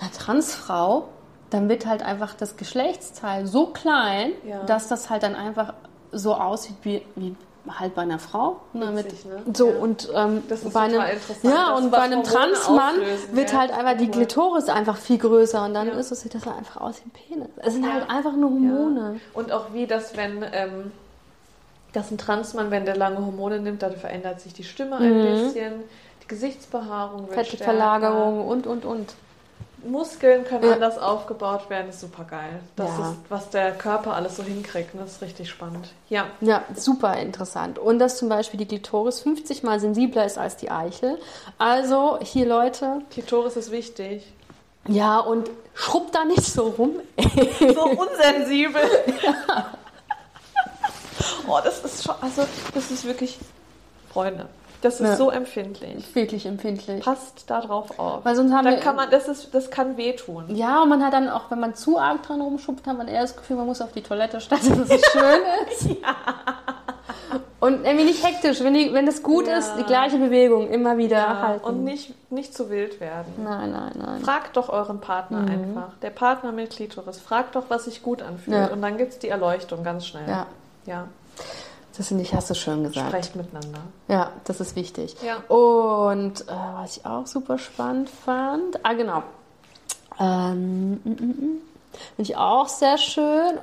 einer Transfrau, dann wird halt einfach das Geschlechtsteil so klein, Ja. dass das halt dann einfach so aussieht wie, wie halt bei einer Frau. Ne, mit, Witzig, ne? So Ja. und ähm, Das ist bei einem, ja und bei einem Transmann wird ja. halt einfach die Cool. Klitoris einfach viel größer und dann Ja. ist es sieht das halt einfach aus wie ein Penis. Es sind halt einfach nur Hormone. Und auch wie das, wenn ähm, dass ein Transmann, wenn der lange Hormone nimmt, dann verändert sich die Stimme ein bisschen, die Gesichtsbehaarung wird. Fettverlagerung und und und. Muskeln können Ja. anders aufgebaut werden, ist super geil. Das Ja. ist, was der Körper alles so hinkriegt, ne? das ist richtig spannend. Ja, Ja, super interessant. Und dass zum Beispiel die Klitoris 50 mal sensibler ist als die Eichel. Also hier Leute, Klitoris ist wichtig. ja und schrubbt da nicht so rum. *laughs* So unsensibel. *laughs* oh, das ist schon, also das ist wirklich, Freunde, das ist Ja. so empfindlich. Wirklich empfindlich. Passt da drauf auf. Weil sonst haben Dann wir- kann man, das ist, das kann wehtun. Ja, und man hat dann auch, wenn man zu arg dran rumschrubbt, hat man eher das Gefühl, man muss auf die Toilette statt, dass es schön ist. *laughs* Und irgendwie nicht hektisch, wenn, die, wenn das gut Ja. ist, die gleiche Bewegung immer wieder Ja, halten. und nicht, nicht zu wild werden. Nein, nein, nein. Fragt doch euren Partner einfach. Der Partner mit Klitoris. Fragt doch, was sich gut anfühlt. Ja. Und dann gibt es die Erleuchtung ganz schnell. Ja, ja. Das finde ich, hast du schön gesagt. Sprecht miteinander. Ja, das ist wichtig. Ja. Und äh, was ich auch super spannend fand, ah genau, ähm, mm, mm, mm. finde ich auch sehr schön.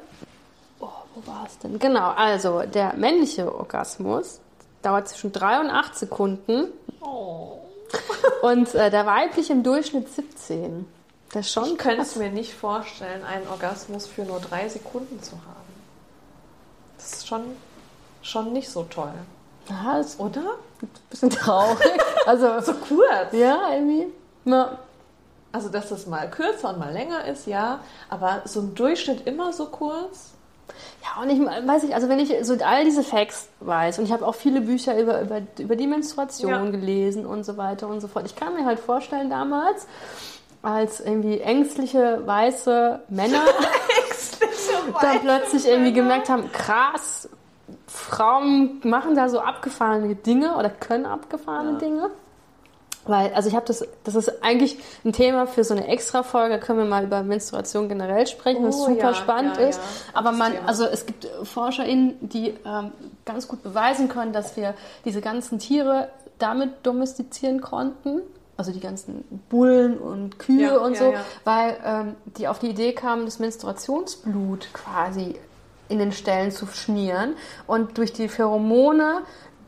Oh, wo war es denn? Genau, also der männliche Orgasmus dauert zwischen 3 und 8 Sekunden Oh. und äh, der weibliche im Durchschnitt 17. Das ist schon Ich könnte es mir nicht vorstellen, einen Orgasmus für nur drei Sekunden zu haben. Das ist schon, schon nicht so toll. Ja, ist ein Oder? bisschen traurig. Also, *laughs* So kurz. ja, irgendwie. Ja. Also, dass es mal kürzer und mal länger ist, ja. Aber so ein Durchschnitt immer so kurz? Ja, und ich weiß ich, also wenn ich so all diese Facts weiß und ich habe auch viele Bücher über, über, über die Menstruation Ja. gelesen und so weiter und so fort. Ich kann mir halt vorstellen damals, als irgendwie ängstliche weiße Männer *laughs* dann plötzlich irgendwie gemerkt haben, krass, Frauen machen da so abgefahrene Dinge oder können abgefahrene Ja. Dinge. Weil, also ich habe das, das ist eigentlich ein Thema für so eine Extra-Folge, da können wir mal über Menstruation generell sprechen, was Oh, super ja, spannend ja, ist. Aber man, also es gibt ForscherInnen, die ähm, ganz gut beweisen können, dass wir diese ganzen Tiere damit domestizieren konnten. Also die ganzen Bullen und Kühe Ja, und ja, so, ja. weil ähm, die auf die Idee kamen, das Menstruationsblut quasi in den Stellen zu schmieren und durch die Pheromone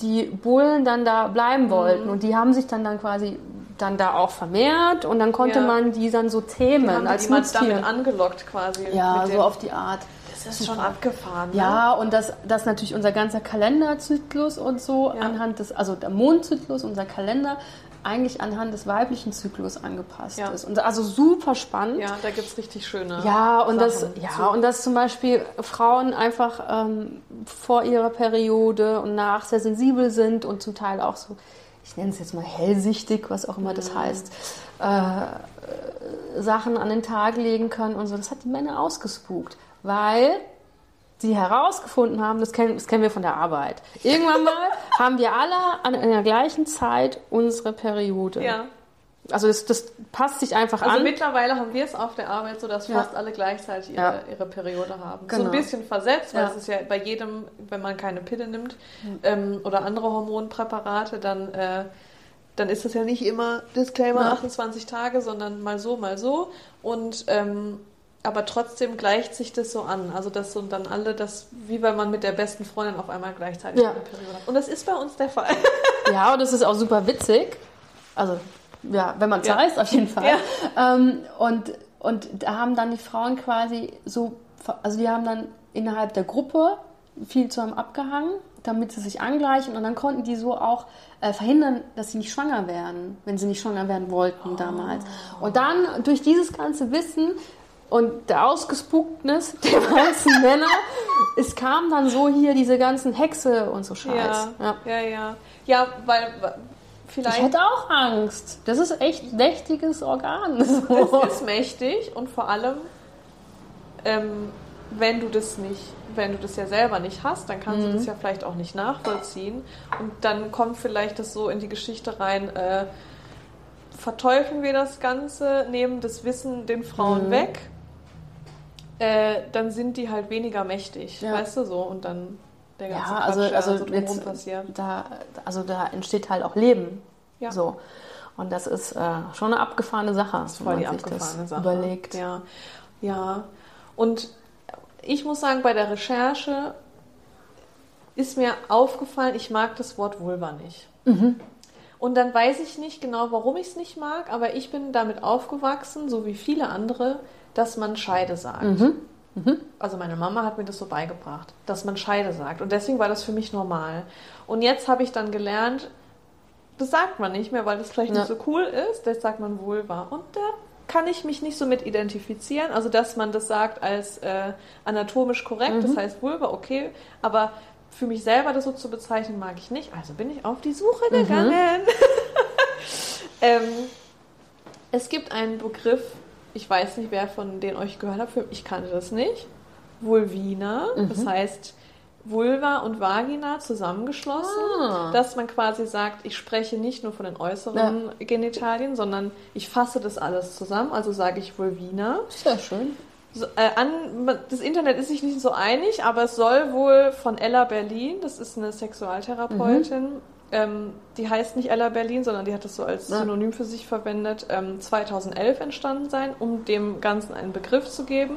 die Bullen dann da bleiben wollten und die haben sich dann dann quasi dann da auch vermehrt und dann konnte Ja. man die dann so zähmen Haben als die Nutztier. damit angelockt quasi. Ja, so auf die Art. Das ist schon abgefahren. Ne? Ja, und dass, dass natürlich unser ganzer Kalenderzyklus und so Ja. anhand des, also der Mondzyklus, unser Kalender, eigentlich anhand des weiblichen Zyklus angepasst Ja. ist. Und also super spannend. Ja, da gibt es richtig schöne. Ja, und das, ja, zu. und dass zum Beispiel Frauen einfach ähm, vor ihrer Periode und nach sehr sensibel sind und zum Teil auch so, ich nenne es jetzt mal hellsichtig, was auch immer das heißt, äh, äh, Sachen an den Tag legen können und so. Das hat die Männer ausgespukt, weil sie herausgefunden haben, das kennen, das kennen wir von der Arbeit. Irgendwann mal *laughs* haben wir alle an in der gleichen Zeit unsere Periode. Ja. Also das, das passt sich einfach Also an. mittlerweile haben wir es auf der Arbeit so, dass Ja. fast alle gleichzeitig ihre, Ja. ihre Periode haben. So Genau. ein bisschen versetzt, weil Ja. es ist ja bei jedem, wenn man keine Pille nimmt ähm, oder andere Hormonpräparate, dann, äh, dann ist das ja nicht immer Disclaimer Ja. 28 Tage, sondern mal so, mal so. Und ähm, aber trotzdem gleicht sich das so an. Also dass so dann alle das, wie wenn man mit der besten Freundin auf einmal gleichzeitig Ja. eine Periode hat. Und das ist bei uns der Fall. Ja, und das ist auch super witzig. Also, ja, wenn man es Ja. weiß, auf jeden Fall. Ähm, und, und da haben dann die Frauen quasi so, also die haben dann innerhalb der Gruppe viel zusammen abgehangen, damit sie sich angleichen und dann konnten die so auch äh, verhindern, dass sie nicht schwanger werden, wenn sie nicht schwanger werden wollten damals. Und dann durch dieses ganze Wissen und der Ausgespuktnis *laughs* der ganzen Männer, es kam dann so hier diese ganzen Hexe und so Scheiß. Ja, ja, ja. Ja, weil weil vielleicht. Ich hätte auch Angst. Das ist echt mächtiges Organ. *laughs* So. Es ist mächtig und vor allem, ähm, wenn du das nicht, wenn du das ja selber nicht hast, dann kannst Mhm. du das ja vielleicht auch nicht nachvollziehen. Und dann kommt vielleicht das so in die Geschichte rein, äh, verteufeln wir das Ganze, nehmen das Wissen den Frauen Mhm. weg, äh, dann sind die halt weniger mächtig, Ja. weißt du so, und dann der ganze Ja, Quatsch, also, der also so drumherum jetzt, passiert. da, also da entsteht halt auch Leben. Ja. So. Und das ist äh, schon eine abgefahrene Sache, Das ist voll die abgefahrene Sache. überlegt. Ja, ja. Und ich muss sagen, bei der Recherche ist mir aufgefallen, ich mag das Wort Vulva nicht. Mhm. Und dann weiß ich nicht genau, warum ich es nicht mag, aber ich bin damit aufgewachsen, so wie viele andere, dass man Scheide sagt. Mhm. Also meine Mama hat mir das so beigebracht, dass man Scheide sagt. Und deswegen war das für mich normal. Und jetzt habe ich dann gelernt, das sagt man nicht mehr, weil das vielleicht Ja. nicht so cool ist. Das sagt man Vulva. Und da kann ich mich nicht so mit identifizieren. Also dass man das sagt als äh, anatomisch korrekt, das heißt Vulva, okay. Aber für mich selber das so zu bezeichnen, mag ich nicht. Also bin ich auf die Suche gegangen. *laughs* ähm, es gibt einen Begriff, ich weiß nicht, wer von denen euch gehört hat, für- ich kannte das nicht. Vulvina, das heißt Vulva und Vagina zusammengeschlossen, Ah. dass man quasi sagt, ich spreche nicht nur von den äußeren Genitalien, sondern ich fasse das alles zusammen, also sage ich Vulvina. Sehr schön. So, äh, an, das Internet ist sich nicht so einig, aber es soll wohl von Ella Berlin, das ist eine Sexualtherapeutin, ähm, die heißt nicht Ella Berlin, sondern die hat das so als Ja. Synonym für sich verwendet, ähm, 2011 entstanden sein, um dem Ganzen einen Begriff zu geben.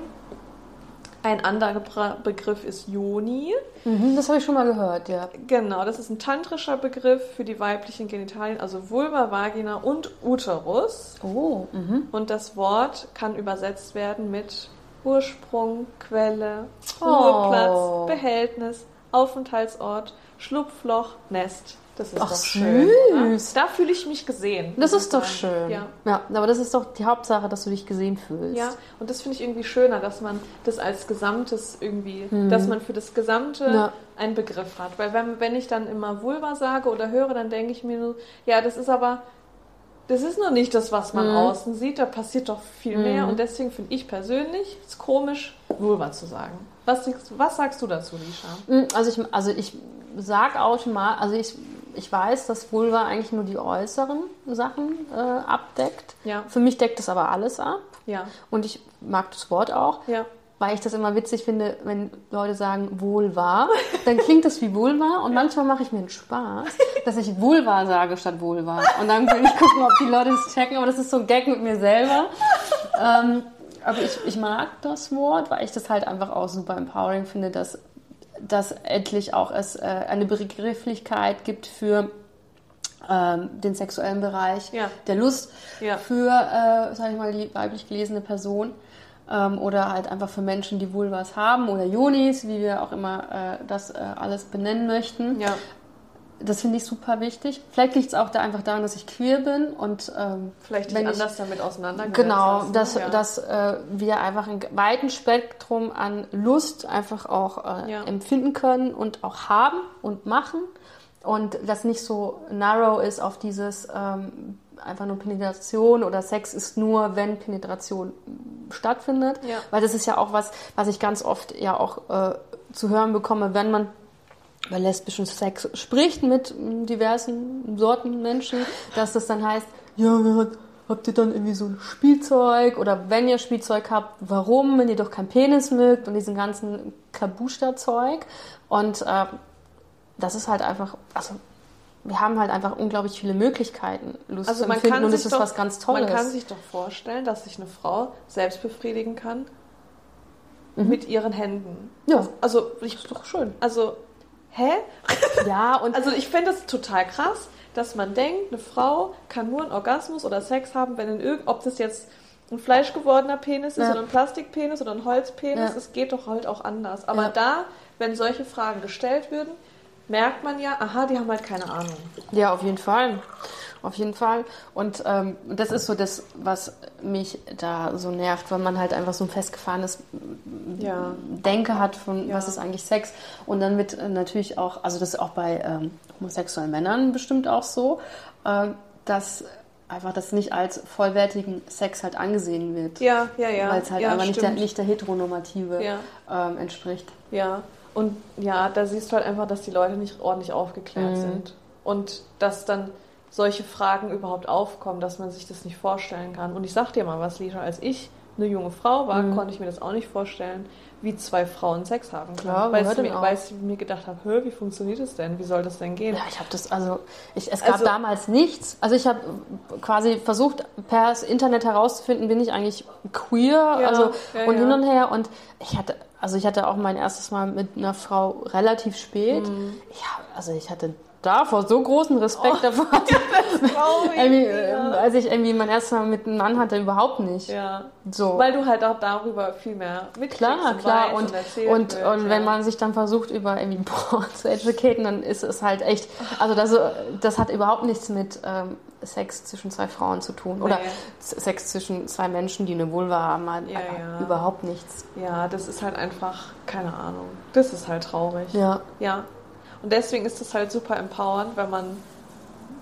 Ein anderer Begriff ist Yoni. Mhm, das habe ich schon mal gehört, ja. Genau, das ist ein tantrischer Begriff für die weiblichen Genitalien, also Vulva, Vagina und Uterus. Oh, mhm. Und das Wort kann übersetzt werden mit Ursprung, Quelle, Oh. Ruheplatz, Behältnis, Aufenthaltsort, Schlupfloch, Nest. Das ist Ach, doch schön. Oder? süß. Da fühle ich mich gesehen. Das ist doch sagen. schön. Ja. ja, aber das ist doch die Hauptsache, dass du dich gesehen fühlst. Ja, und das finde ich irgendwie schöner, dass man das als Gesamtes irgendwie, dass man für das Gesamte Ja. einen Begriff hat. Weil wenn, wenn ich dann immer Vulva sage oder höre, dann denke ich mir nur, ja, das ist aber Das ist noch nicht das, was man Mhm. außen sieht. Da passiert doch viel mehr. Und deswegen finde ich persönlich es komisch, Vulva zu sagen. Was, was sagst du dazu, Lisha? Mm, Also ich, also ich sag automatisch, also ich, ich weiß, dass Vulva eigentlich nur die äußeren Sachen äh, abdeckt. Ja. Für mich deckt es aber alles ab. Ja. Und ich mag das Wort auch, Ja. weil ich das immer witzig finde, wenn Leute sagen Vulva, dann klingt das wie Vulva und manchmal mache ich mir einen Spaß, dass ich Vulva sage statt Vulva. Und dann will ich gucken, ob die Leute das checken, aber das ist so ein Gag mit mir selber. Ähm, aber ich, ich mag das Wort, weil ich das halt einfach auch super empowering finde, dass, dass endlich auch es äh, eine Begrifflichkeit gibt für ähm, den sexuellen Bereich Ja. der Lust Ja. für, äh, sag ich mal, die weiblich gelesene Person ähm, oder halt einfach für Menschen, die Vulvas haben oder Jonis, wie wir auch immer äh, das äh, alles benennen möchten. Ja. Das finde ich super wichtig. Vielleicht liegt es auch da einfach daran, dass ich queer bin und ähm, Vielleicht dich wenn ich- anders damit auseinandergesetzt Genau, hast, ne? dass, ja. dass äh, wir einfach ein weiten Spektrum an Lust einfach auch äh, Ja. empfinden können und auch haben und machen. Und das nicht so narrow ist auf dieses ähm, einfach nur Penetration oder Sex ist nur, wenn Penetration stattfindet. Ja. Weil das ist ja auch was, was ich ganz oft ja auch äh, zu hören bekomme, wenn man über lesbischen Sex spricht mit diversen Sorten Menschen, dass das dann heißt, ja, habt ihr dann irgendwie so ein Spielzeug oder wenn ihr Spielzeug habt, warum, wenn ihr doch keinen Penis mögt und diesen ganzen Kabusta-Zeug und äh, das ist halt einfach, also wir haben halt einfach unglaublich viele Möglichkeiten, Lust Also zu man empfinden kann und sich das ist doch, was ganz Tolles. Man kann sich doch vorstellen, dass sich eine Frau selbst befriedigen kann Mhm. mit ihren Händen. Ja. Also ich ist doch schön. Also hä? ja, und Also ich finde das total krass, dass man denkt, eine Frau kann nur einen Orgasmus oder Sex haben, wenn in irgend, ob das jetzt ein fleischgewordener Penis ist Ja. oder ein Plastikpenis oder ein Holzpenis, Ja. es geht doch halt auch anders. Aber Ja. da, wenn solche Fragen gestellt würden, merkt man ja, aha, die haben halt keine Ahnung. Ja, auf jeden Fall. Auf jeden Fall. Und ähm, das ist so das, was mich da so nervt, weil man halt einfach so ein festgefahrenes Ja. Denke hat von, Ja. was ist eigentlich Sex. Und dann wird äh, natürlich auch, also das ist auch bei ähm, homosexuellen Männern bestimmt auch so, ähm, dass einfach das nicht als vollwertigen Sex halt angesehen wird. Ja, ja, ja. Weil es halt ja, einfach nicht der, nicht der heteronormative Ja. ähm, entspricht. Ja, und ja, da siehst du halt einfach, dass die Leute nicht ordentlich aufgeklärt Mhm. sind. Und dass dann solche Fragen überhaupt aufkommen, dass man sich das nicht vorstellen kann. Und ich sag dir mal was, Lisa, als ich eine junge Frau war, Mhm. konnte ich mir das auch nicht vorstellen, wie zwei Frauen Sex haben können. Klar, weil, ich mir, auch? weil ich mir gedacht habe, wie funktioniert das denn? Wie soll das denn gehen? Ja, ich habe das, also ich, es gab Also- damals nichts. Also ich habe quasi versucht, per Internet herauszufinden, bin ich eigentlich queer, Ja, also ja, und ja. hin und her. Und ich hatte, also ich hatte auch mein erstes Mal mit einer Frau relativ spät. Mhm. Ja, also ich hatte davor so großen Respekt davor. *laughs* Traurig, irgendwie, äh, ja. als ich irgendwie mein erstes Mal mit einem Mann hatte, überhaupt nicht. ja. So. Weil du halt auch darüber viel mehr mitkriegst Klar, und klar. Und, und, wird, und ja. wenn man sich dann versucht, über irgendwie Porn zu educaten, dann ist es halt echt. Also das, das hat überhaupt nichts mit ähm, Sex zwischen zwei Frauen zu tun. Oder Nee. Sex zwischen zwei Menschen, die eine Vulva haben, hat Ja, ja. überhaupt nichts. Ja, das ist halt einfach, keine Ahnung. Das ist halt traurig. Ja. Ja. Und deswegen ist es halt super empowernd, wenn man,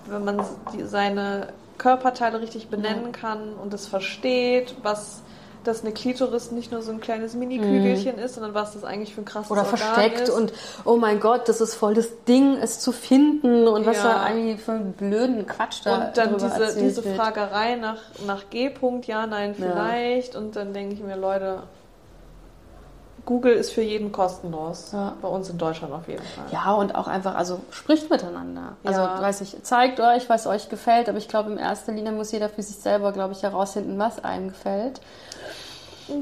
wenn man die, seine Körperteile richtig benennen kann und es versteht, was dass eine Klitoris nicht nur so ein kleines Mini-Kügelchen ist, sondern was das eigentlich für ein krasses Oder Organ versteckt ist. und oh mein Gott, das ist voll das Ding, es zu finden und was Ja. da eigentlich für einen blöden Quatsch da Und dann diese, diese. Fragerei nach, nach G-Punkt, ja, nein, Ja. vielleicht. Und dann denke ich mir, Leute, Google ist für jeden kostenlos. Ja. Bei uns in Deutschland auf jeden Fall. Ja, und auch einfach, also spricht miteinander. Also, Ja. weiß ich, zeigt euch, was euch gefällt, aber ich glaube, in erster Linie muss jeder für sich selber, glaube ich, herausfinden, was einem gefällt.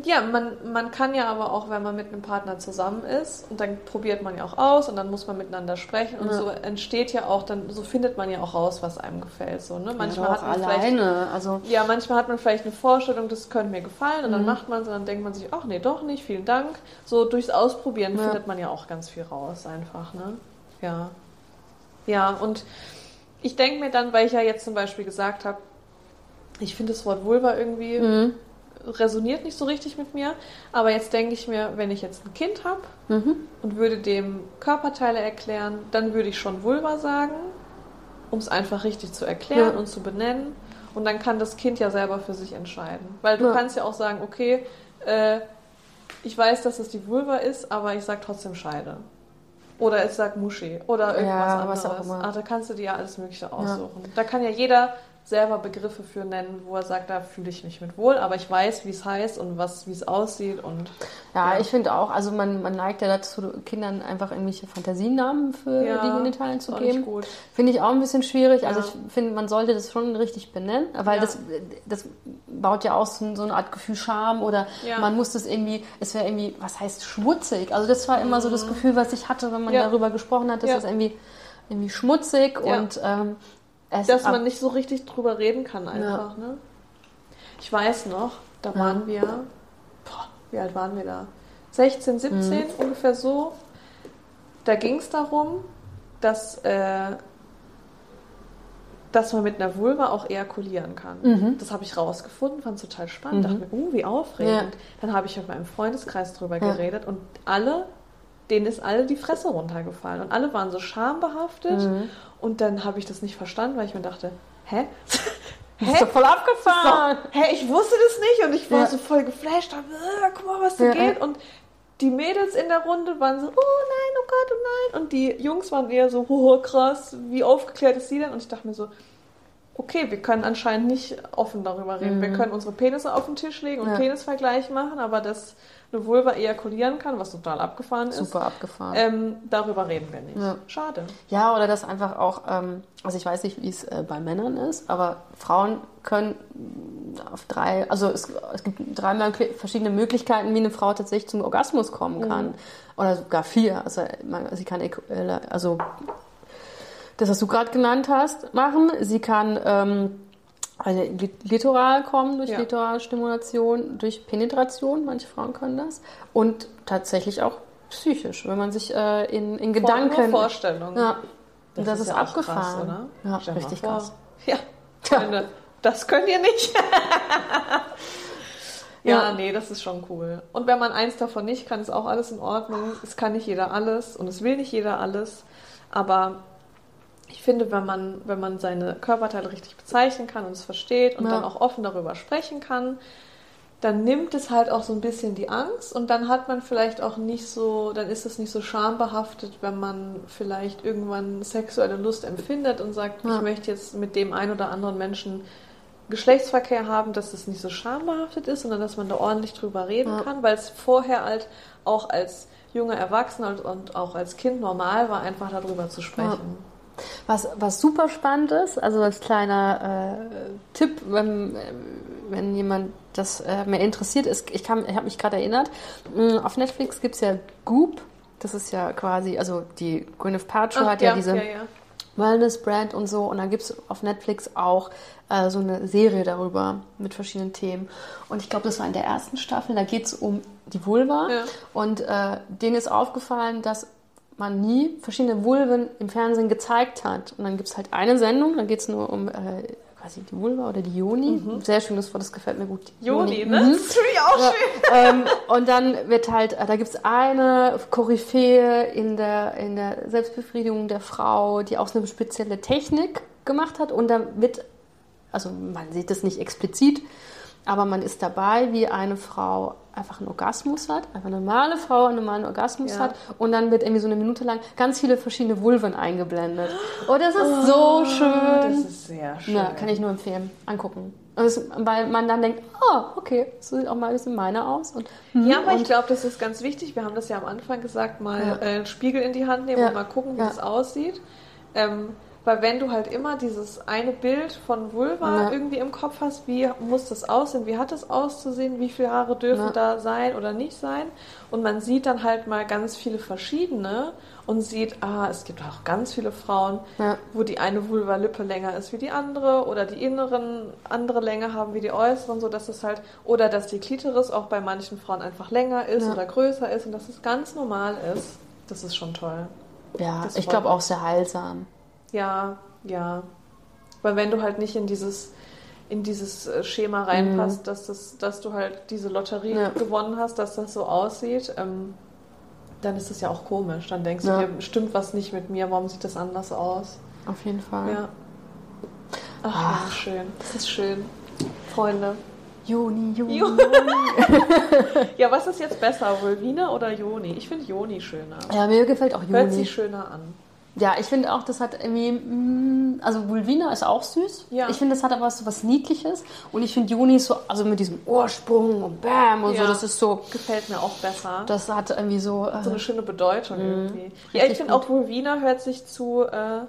Ja, man, man kann ja aber auch, wenn man mit einem Partner zusammen ist, und dann probiert man ja auch aus und dann muss man miteinander sprechen und Ja. so entsteht ja auch, dann so findet man ja auch raus, was einem gefällt. So, ne? Manchmal ja, hat man vielleicht alleine. Also, Ja, manchmal hat man vielleicht eine Vorstellung, das könnte mir gefallen und dann Mhm. macht man es und dann denkt man sich, ach nee, doch nicht, vielen Dank. So durchs Ausprobieren Ja. findet man ja auch ganz viel raus einfach, ne? Ja. Ja, und ich denke mir dann, weil ich ja jetzt zum Beispiel gesagt habe, ich finde das Wort Vulva irgendwie mhm. Resoniert nicht so richtig mit mir, aber jetzt denke ich mir, wenn ich jetzt ein Kind habe Mhm. und würde dem Körperteile erklären, dann würde ich schon Vulva sagen, um es einfach richtig zu erklären Ja. und zu benennen. Und dann kann das Kind ja selber für sich entscheiden. Weil du Ja. kannst ja auch sagen, okay, äh, ich weiß, dass es die Vulva ist, aber ich sag trotzdem Scheide. Oder ich sag Muschi oder irgendwas Ja, anderes. auch immer. Ah, da kannst du dir ja alles Mögliche aussuchen. Da kann ja jeder selber Begriffe für nennen, wo er sagt, da fühle ich mich mit wohl, aber ich weiß, wie es heißt und was, wie es aussieht und Ja, Ja. ich finde auch, also man, man neigt ja dazu, Kindern einfach irgendwelche Fantasienamen für Ja, die Genitalien zu geben. Finde ich auch ein bisschen schwierig. Also Ja. ich finde, man sollte das schon richtig benennen, weil das, das baut ja auch so, so eine Art Gefühl Scham oder man muss das irgendwie, es wäre irgendwie, was heißt schmutzig? Also das war immer so das Gefühl, was ich hatte, wenn man Mhm. Darüber gesprochen hat, dass das irgendwie, irgendwie schmutzig Ja. und ähm, es dass man nicht so richtig drüber reden kann einfach. Ne? Ich weiß noch, da Ja. waren wir, boah, wie alt waren wir da? 16, 17 Mhm. ungefähr so. Da ging es darum, dass, äh, dass man mit einer Vulva auch ejakulieren kann. Mhm. Das habe ich rausgefunden, fand es total spannend. Dachte mir, uh, wie aufregend. Dann habe ich mit meinem Freundeskreis drüber Ja. geredet und alle, denen ist alle die Fresse runtergefallen. Und alle waren so schambehaftet. Mhm. Und dann habe ich das nicht verstanden, weil ich mir dachte, hä? *laughs* Das ist doch voll abgefahren. So, hä, ich wusste das nicht und ich war Ja. so voll geflasht. Hab, äh, guck mal, was da Ja, geht. Und die Mädels in der Runde waren so, oh nein, oh Gott, oh nein. Und die Jungs waren eher so, oh krass, wie aufgeklärt ist sie denn? Und ich dachte mir so, okay, wir können anscheinend nicht offen darüber reden. Wir können unsere Penisse auf den Tisch legen und Mhm. Ja. Penisvergleich machen, aber dass eine Vulva ejakulieren kann, was total abgefahren ist, Super abgefahren. ähm, darüber reden wir nicht. Ja. Schade. Ja, oder das einfach auch, ähm, also ich weiß nicht, wie es äh, bei Männern ist, aber Frauen können auf drei, also es, es gibt drei mögli- verschiedene Möglichkeiten, wie eine Frau tatsächlich zum Orgasmus kommen kann. Oder sogar vier. Also man, sie kann, äh, also das, was du gerade genannt hast, machen. Sie kann ähm, Lit- litoral kommen durch Ja. Litoralstimulation, durch Penetration, manche Frauen können das. Und tatsächlich auch psychisch, wenn man sich äh, in, in Vor- Gedanken... Vorstellung. Ja, und das, ist, ja auch abgefahren. Krass, oder? Ja, Stell richtig krass. Ja, Freunde, das könnt ihr nicht. *laughs* ja, Ja. nee, das ist schon cool. Und wenn man eins davon nicht kann, ist auch alles in Ordnung. Es kann nicht jeder alles und es will nicht jeder alles. Aber ich finde, wenn man, wenn man seine Körperteile richtig bezeichnen kann und es versteht und Ja. dann auch offen darüber sprechen kann, dann nimmt es halt auch so ein bisschen die Angst und dann hat man vielleicht auch nicht so, dann ist es nicht so schambehaftet, wenn man vielleicht irgendwann sexuelle Lust empfindet und sagt, Ja. ich möchte jetzt mit dem einen oder anderen Menschen Geschlechtsverkehr haben, dass es nicht so schambehaftet ist, sondern dass man da ordentlich drüber reden Ja. kann, weil es vorher halt auch als junger Erwachsener und- und auch als Kind normal war, einfach darüber zu sprechen. Was, was super spannend ist, also als kleiner äh, Tipp, wenn, wenn jemand das äh, mehr interessiert ist, ich, kann- ich habe mich gerade erinnert, mh, auf Netflix gibt es ja Goop, das ist ja quasi, also die Gwyneth Paltrow Ach, hat ja, diese ja, ja. Wellness-Brand und so. Und dann gibt es auf Netflix auch äh, so eine Serie darüber mit verschiedenen Themen. Und ich glaube, das war in der ersten Staffel, da geht es um die Vulva. Ja. Und äh, denen ist aufgefallen, dass man nie verschiedene Vulven im Fernsehen gezeigt hat. Und dann gibt es halt eine Sendung, da geht es nur um äh, quasi die Vulva oder die Joni. Sehr schönes Wort, das gefällt mir gut. Mhm. Joni, ne? Mhm. Das ist mich auch Ja, schön. *laughs* ähm, und dann wird halt, äh, da gibt es eine Koryphäe in der, in der Selbstbefriedigung der Frau, die auch eine spezielle Technik gemacht hat. Und da wird, also man sieht das nicht explizit, aber man ist dabei, wie eine Frau einfach einen Orgasmus hat, einfach eine normale Frau einen normalen Orgasmus Ja. hat und dann wird irgendwie so eine Minute lang ganz viele verschiedene Vulven eingeblendet. Oh, das ist so schön. Das ist sehr schön. Ja, kann ich nur empfehlen. Angucken. Es, weil man dann denkt, oh, okay, so sieht auch mal ein bisschen meine aus. Und, Ja, aber ich glaube, das ist ganz wichtig. Wir haben das ja am Anfang gesagt, mal Ja. äh, einen Spiegel in die Hand nehmen Ja. und mal gucken, wie das aussieht. Ähm, weil wenn du halt immer dieses eine Bild von Vulva Ja. irgendwie im Kopf hast, wie muss das aussehen, wie hat es auszusehen, wie viele Haare dürfen Ja. da sein oder nicht sein. Und man sieht dann halt mal ganz viele verschiedene und sieht, ah, es gibt auch ganz viele Frauen, Ja. wo die eine Vulva-Lippe länger ist wie die andere oder die inneren andere Länge haben wie die äußeren, so dass es halt oder dass die Klitoris auch bei manchen Frauen einfach länger ist oder größer ist und dass es ganz normal ist. Das ist schon toll. ja, das ich glaube auch sehr heilsam. Ja, ja. Weil wenn du halt nicht in dieses in dieses äh, Schema reinpasst, dass, das, dass du halt diese Lotterie Mhm. Ja. gewonnen hast, dass das so aussieht, ähm, dann ist das ja auch komisch. Dann denkst Ja. du dir, stimmt was nicht mit mir, warum sieht das anders aus? Auf jeden Fall. Ja. Ach, ja, schön. Das ist schön. Freunde. Joni, Joni, Jo- Joni. *laughs* Ja, was ist jetzt besser, Vulvina oder Joni? Ich finde Joni schöner. Ja, mir gefällt auch Hört Joni. sich schöner an. Ja, ich finde auch, das hat irgendwie, mm, also Vulvina ist auch süß. Ja. Ich finde, das hat aber so was Niedliches. Und ich finde Joni so, also mit diesem Ohrsprung und Bam und so, Ja. das ist so, Gefällt mir auch besser. das hat irgendwie so, äh, so eine schöne Bedeutung irgendwie. Ja, ich finde auch Vulvina hört sich zu äh,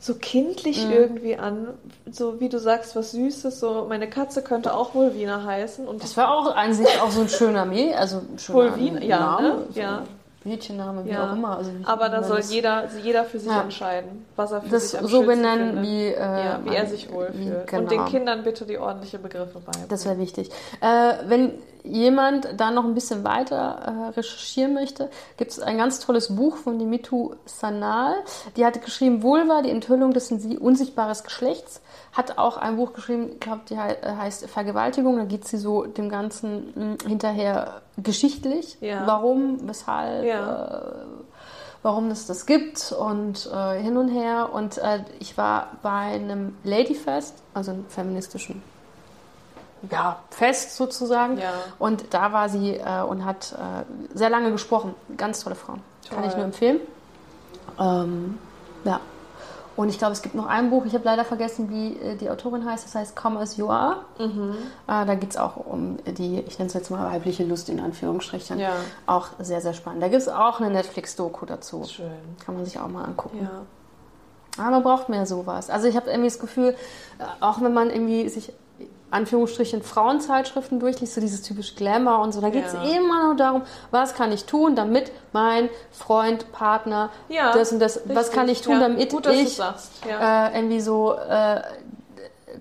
so kindlich Mhm. irgendwie an. So wie du sagst, was Süßes. So meine Katze könnte auch Vulvina heißen. Und das wäre auch an sich auch so ein schöner Mäh, also ein schöner Vulvina, ja, Name, ne? so Ja. Mädchenname, wie Ja. auch immer. Also Aber da soll das- jeder, jeder für sich Ja. entscheiden, was er für das sich am so benennen, wie, äh, ja, wie er sich wohlfühlt. wie- Und den genau. Kindern bitte die ordentlichen Begriffe beibringen. Das wäre wichtig. Äh, wenn jemand da noch ein bisschen weiter äh, recherchieren möchte, gibt es ein ganz tolles Buch von Dimitu Sanal. Die hat geschrieben Vulva, die Enthüllung des unsi- unsichtbares Geschlechts. Hat auch ein Buch geschrieben, ich glaube, die äh, heißt Vergewaltigung. Da geht sie so dem Ganzen mh, hinterher geschichtlich. Ja. Warum, weshalb, Ja. äh, warum es das gibt und äh, hin und her. Und äh, ich war bei einem Ladyfest, also einem feministischen ja, Fest sozusagen. Ja. Und da war sie äh, und hat äh, sehr lange gesprochen. Ganz tolle Frau. Kann Toll. ich nur empfehlen. Ähm, ja. Und ich glaube, es gibt noch ein Buch, ich habe leider vergessen, wie äh, die Autorin heißt, das heißt Come As You Are. Mhm. Äh, da geht es auch um die, ich nenne es jetzt mal weibliche Lust in Anführungsstrichen. Ja. Auch sehr, sehr spannend. Da gibt es auch eine Netflix-Doku dazu. Schön. Kann man sich auch mal angucken. Ja. Aber man braucht mehr sowas. Also ich habe irgendwie das Gefühl, äh, auch wenn man irgendwie sich Anführungsstrichen Frauenzeitschriften durchliest, so dieses typische Glamour und so, da geht es Ja. immer nur darum, was kann ich tun, damit mein Freund, Partner, Ja, das und das, was richtig, kann ich tun, ja. damit Gut, ich äh, irgendwie so äh,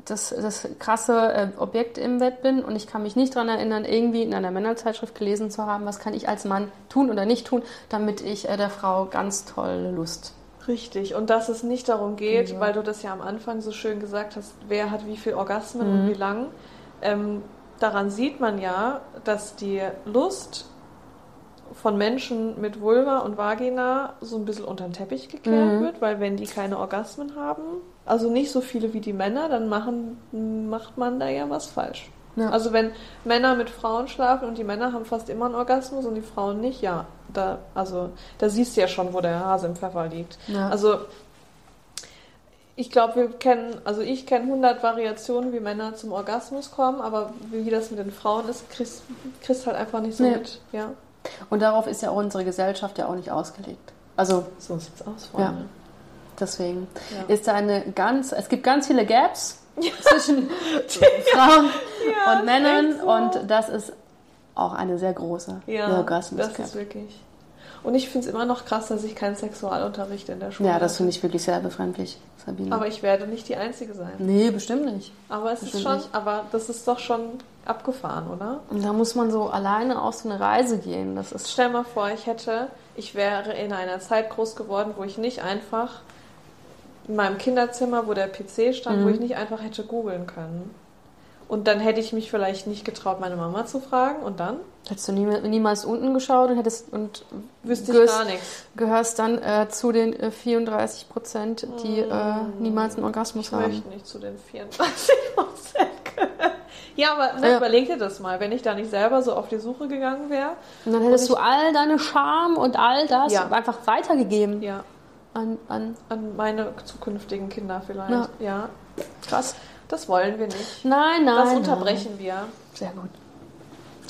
das, das krasse äh, Objekt im Bett bin und ich kann mich nicht daran erinnern, irgendwie in einer Männerzeitschrift gelesen zu haben, was kann ich als Mann tun oder nicht tun, damit ich äh, der Frau ganz tolle Lust Richtig, und dass es nicht darum geht, Ja. weil du das ja am Anfang so schön gesagt hast, wer hat wie viel Orgasmen Mhm. und wie lang. Ähm, daran sieht man ja, dass die Lust von Menschen mit Vulva und Vagina so ein bisschen unter den Teppich gekehrt Mhm. wird, weil wenn die keine Orgasmen haben, also nicht so viele wie die Männer, dann machen, macht man da ja was falsch. Ja. Also wenn Männer mit Frauen schlafen und die Männer haben fast immer einen Orgasmus und die Frauen nicht, ja, da, also da siehst du ja schon, wo der Hase im Pfeffer liegt. Ja. Also ich glaube, wir kennen, also ich kenne 100 Variationen, wie Männer zum Orgasmus kommen, aber wie das mit den Frauen ist, kriegst, kriegst halt einfach nicht so Nee. mit. Ja, Und darauf ist ja auch unsere Gesellschaft ja auch nicht ausgelegt. Also so sieht's aus, Ja. Freunde. deswegen Ja. ist da eine ganz, es gibt ganz viele Gaps *laughs* zwischen Frauen Ja, und ist Männern so. und das ist auch eine sehr große Ja, Orgasmus das ist wirklich. Und ich finde es immer noch krass, dass ich keinen Sexualunterricht in der Schule Ja, das finde ich wirklich sehr befremdlich, Sabine. Aber ich werde nicht die Einzige sein. nee, bestimmt nicht. Aber es ist Bestimmt schon, nicht. aber das ist doch schon abgefahren, oder? Und da muss man so alleine auf so eine Reise gehen. Das ist Stell mal vor, ich hätte, ich wäre in einer Zeit groß geworden, wo ich nicht einfach in meinem Kinderzimmer, wo der PC stand, Mhm. wo ich nicht einfach hätte googeln können. Und dann hätte ich mich vielleicht nicht getraut, meine Mama zu fragen. Und dann Hättest du nie, niemals unten geschaut und hättest und wüsste ich gar nichts. gehörst dann äh, zu den äh, 34 Prozent, die äh, niemals einen Orgasmus Ich haben. möchte nicht zu den 34 Prozent gehören. Ja, aber ne, Ja. überleg dir das mal, wenn ich da nicht selber so auf die Suche gegangen wäre. Und dann hättest Und du all deine Scham und all das Ja. einfach weitergegeben Ja, an, an an meine zukünftigen Kinder vielleicht. Ja. ja. krass. Das wollen wir nicht. Nein, nein. Das nein. unterbrechen wir. Sehr gut.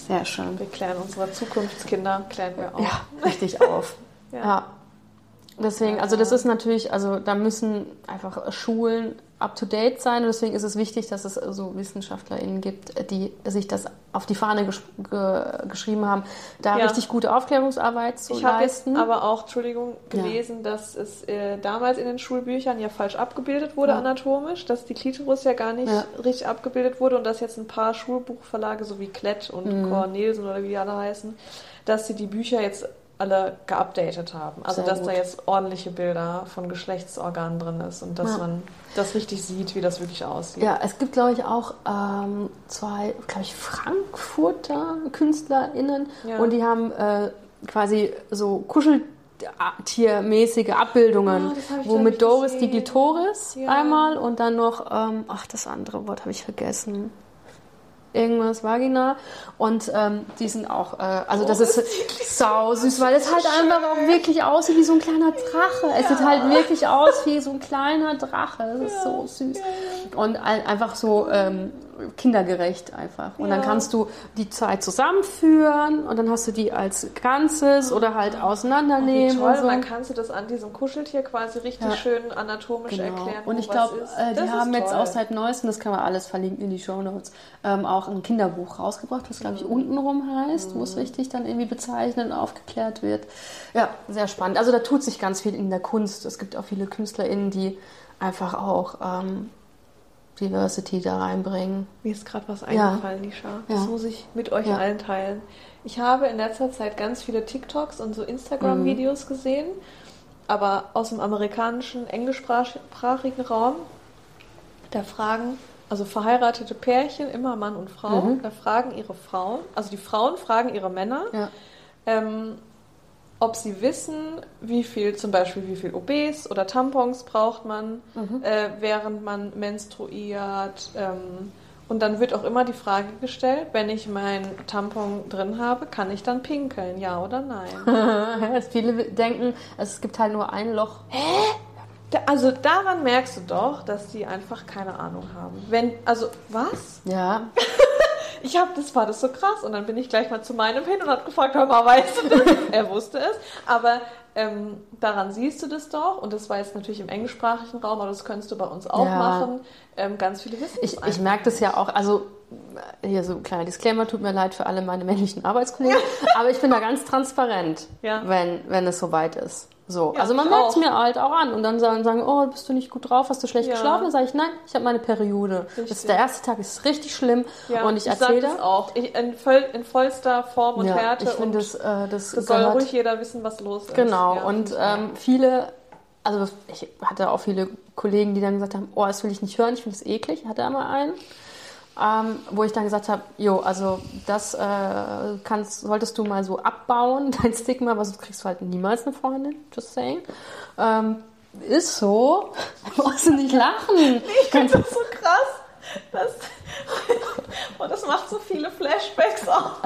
Sehr schön. Wir klären unsere Zukunftskinder, klären wir auch. Ja, richtig auf. *laughs* Ja. ja. Deswegen, also das ist natürlich, also da müssen einfach Schulen up to date sein und deswegen ist es wichtig, dass es so WissenschaftlerInnen gibt, die sich das auf die Fahne ge geschrieben haben, da Ja. richtig gute Aufklärungsarbeit zu Ich habe jetzt leisten. aber auch, Entschuldigung, Ja. gelesen, dass es äh, damals in den Schulbüchern ja falsch abgebildet wurde Ja. anatomisch, dass die Klitoris ja gar nicht Ja. richtig abgebildet wurde und dass jetzt ein paar Schulbuchverlage, so wie Klett und Mhm. Cornelsen oder wie die alle heißen, dass sie die Bücher jetzt alle geupdatet haben. Also Sehr dass da gut. jetzt ordentliche Bilder von Geschlechtsorganen drin ist und dass Ja. man das richtig sieht, wie das wirklich aussieht. Ja, es gibt, glaube ich, auch ähm, zwei, glaube ich, Frankfurter KünstlerInnen Ja. und die haben äh, quasi so Kuschel tiermäßige Abbildungen, Ah, hab ich wo mit Doris die gesehen. Glitoris Ja. einmal und dann noch, ähm, ach, das andere Wort habe ich vergessen. Irgendwas Vagina und ähm, die sind auch, äh, also das ist sau süß, weil es halt einfach auch wirklich aussieht wie so ein kleiner Drache. Es sieht halt wirklich aus wie so ein kleiner Drache. Das ist so süß. und ein, einfach so ähm, kindergerecht einfach. Und dann Ja. kannst du die zwei zusammenführen und dann hast du die als Ganzes oder halt auseinandernehmen. toll, und so. dann kannst du das an diesem Kuscheltier quasi richtig Ja. schön anatomisch Genau. erklären. Und ich glaube, äh, die Das haben jetzt toll. auch seit neuestem, das kann man alles verlinken in die Show Notes, ähm, auch ein Kinderbuch rausgebracht, was glaube ich Mhm. untenrum heißt, wo es richtig dann irgendwie bezeichnet und aufgeklärt wird. Ja, sehr spannend. Also da tut sich ganz viel in der Kunst. Es gibt auch viele KünstlerInnen, die einfach auch ähm, Diversity da reinbringen. Mir ist gerade was Ja. eingefallen, Lisha. Das Ja. muss ich mit euch Ja. allen teilen. Ich habe in letzter Zeit ganz viele TikToks und so Mhm. Instagram-Videos gesehen, aber aus dem amerikanischen, englischsprachigen Raum. Da fragen, also verheiratete Pärchen, immer Mann und Frau, Mhm. da fragen ihre Frauen, also die Frauen fragen ihre Männer, Ja. ähm, ob sie wissen, wie viel, zum Beispiel wie viel OBs oder Tampons braucht man, Mhm. äh, während man menstruiert. Ähm, und dann wird auch immer die Frage gestellt, wenn ich mein Tampon drin habe, kann ich dann pinkeln, ja oder nein? *laughs* Viele denken, es gibt halt nur ein Loch. Da, also daran merkst du doch, dass die einfach keine Ahnung haben. Wenn, also was? Ja, *laughs* Ich habe, das war das so krass. Und dann bin ich gleich mal zu meinem hin und habe gefragt, hör mal, weißt du das? *laughs* er wusste es. Aber ähm, daran siehst du das doch. Und das war jetzt natürlich im englischsprachigen Raum, aber das könntest du bei uns auch Ja. machen. Ähm, ganz viele wissen Ich, ich merke das ja auch, also hier so ein kleiner Disclaimer, tut mir leid für alle meine männlichen Arbeitskollegen, *laughs* aber ich bin da ganz transparent, Ja. wenn, wenn es soweit ist. So, Ja, also man ich merkt es mir halt auch an und dann sagen, sagen, oh, bist du nicht gut drauf, hast du schlecht Ja. geschlafen? Dann sage ich, nein, ich habe meine Periode. Das ist der erste Tag, ist richtig schlimm Ja, und ich sag erzähle das auch. Ich, in, voll, in vollster Form und ja, Härte. ich finde, und das, äh, das, das soll ruhig jeder wissen, was los ist. Genau, und ich ähm, viele, also ich hatte auch viele Kollegen, die dann gesagt haben, oh, das will ich nicht hören, ich finde das eklig, ich hatte einmal einen, ähm, wo ich dann gesagt habe, jo, also das äh, kannst, solltest du mal so abbauen, *laughs* dein Stigma, aber sonst kriegst du halt niemals eine Freundin, just saying. Ähm, ist so, *laughs* brauchst du nicht lachen. Ich finde das so krass. Das, und *laughs* das macht so viele Flashbacks auch.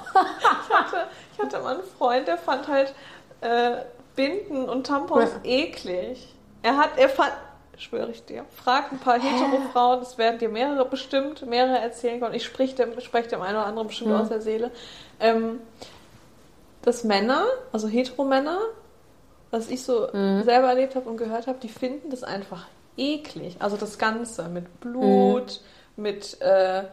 Ich hatte, ich hatte mal einen Freund, der fand halt äh, Binden und Tampons eklig. Er hat, er fand, schwöre ich dir, frag ein paar hetero-Frauen, es werden dir mehrere bestimmt, mehrere erzählen können. Ich spreche dem, sprech dem einen oder anderen bestimmt Mhm. aus der Seele. Ähm, dass Männer, also Heteromänner, was ich so Mhm. selber erlebt habe und gehört habe, die finden das einfach eklig. Also das Ganze mit Blut, Mhm. mit, äh,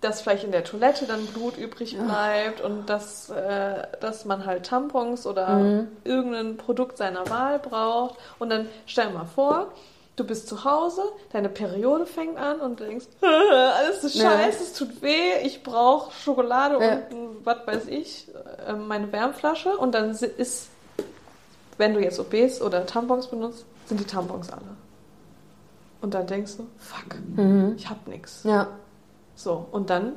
dass vielleicht in der Toilette dann Blut übrig bleibt und dass, äh, dass man halt Tampons oder Mhm. irgendein Produkt seiner Wahl braucht. Und dann stell dir mal vor, du bist zu Hause, deine Periode fängt an und denkst, *laughs* alles ist Ja. scheiße, es tut weh, ich brauche Schokolade Ja. und ein, was weiß ich, äh, meine Wärmflasche. Und dann ist, wenn du jetzt OBs oder Tampons benutzt, sind die Tampons alle. Und dann denkst du, fuck, Mhm. ich hab nix. Ja, So, und dann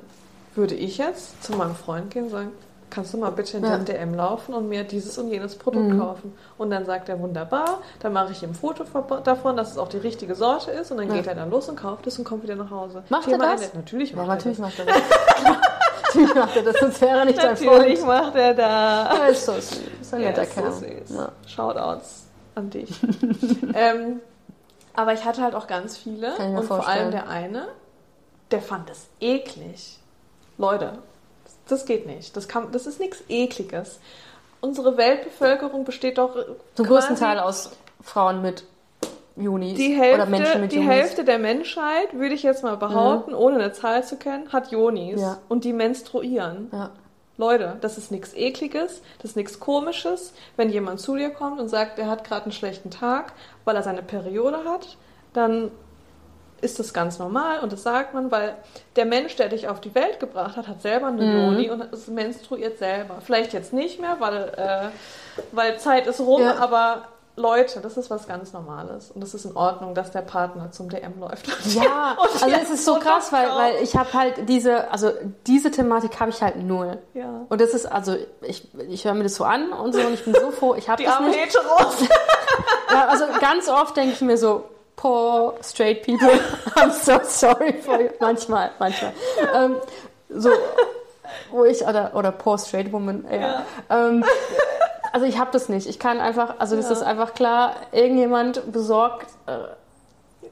würde ich jetzt zu meinem Freund gehen und sagen, kannst du mal bitte in Ja. den DM laufen und mir dieses und jenes Produkt Mhm. kaufen? Und dann sagt er, wunderbar, dann mache ich ihm ein Foto davon, dass es auch die richtige Sorte ist und dann Ja. geht er dann los und kauft es und kommt wieder nach Hause. Macht Thema er das? Ende. Natürlich ja macht natürlich er macht er das. *laughs* natürlich macht er das, sonst wäre er nicht dein Natürlich Freund. macht er das. Ja, ist so süß. Ist ein Ja, netter ist so Kerl. süß. Ja. Shoutouts an dich. *laughs* ähm, aber ich hatte halt auch ganz viele und vor allem vorstellen. der eine, der fand das eklig. Leute, das geht nicht. Das, kann, das ist nichts Ekliges. Unsere Weltbevölkerung besteht doch Zum größten Teil aus Frauen mit Junis die Hälfte, oder Menschen mit die Junis. Hälfte der Menschheit, würde ich jetzt mal behaupten, ohne eine Zahl zu kennen, hat Jonis Ja. und die menstruieren. Ja. Leute, das ist nichts Ekliges, das ist nichts Komisches. Wenn jemand zu dir kommt und sagt, er hat gerade einen schlechten Tag, weil er seine Periode hat, dann ist das ganz normal und das sagt man, weil der Mensch, der dich auf die Welt gebracht hat, hat selber eine Mhm. Joni und es menstruiert selber. Vielleicht jetzt nicht mehr, weil, äh, weil Zeit ist rum, Ja. aber Leute, das ist was ganz Normales. Und es ist in Ordnung, dass der Partner zum DM läuft. *laughs* Ja, also die es ist so krass, weil, weil ich habe halt diese, also diese Thematik habe ich halt null. Ja. Und das ist, also ich, ich höre mir das so an und so und ich bin so froh, ich habe Die das nicht. Heteros. *laughs* Ja, also ganz oft denke ich mir so, poor straight people, *laughs* I'm so sorry for you. Manchmal, manchmal. Ähm, so, wo ich, oder, oder poor straight woman, ja. Ähm, also ich habe das nicht. Ich kann einfach, also das Ja. ist einfach klar, irgendjemand besorgt äh,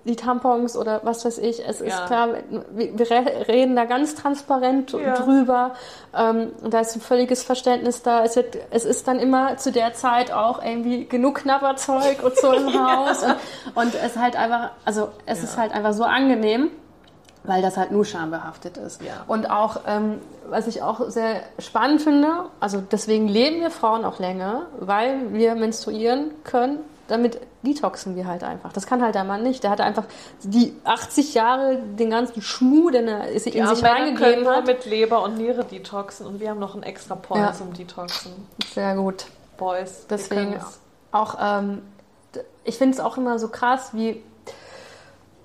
die Tampons oder was weiß ich. Es ist Ja. klar, wir, wir re- reden da ganz transparent Ja. drüber. Ähm, und da ist ein völliges Verständnis da. Es, wird, es ist dann immer zu der Zeit auch irgendwie genug Knabberzeug und so im *laughs* Haus. Und, und es halt einfach, also es Ja. ist halt einfach so angenehm weil das halt nur schambehaftet ist. Ja. Und auch, ähm, was ich auch sehr spannend finde, also deswegen leben wir Frauen auch länger, weil wir menstruieren können, damit detoxen wir halt einfach. Das kann halt der Mann nicht. Der hat einfach die 80 Jahre den ganzen Schmuh, den er in Die sich Männer können reingegeben nur hat. mit Leber und Niere detoxen und wir haben noch einen extra Point Ja. zum Detoxen. Sehr gut. Boys. Deswegen auch, ähm, ich finde es auch immer so krass, wie,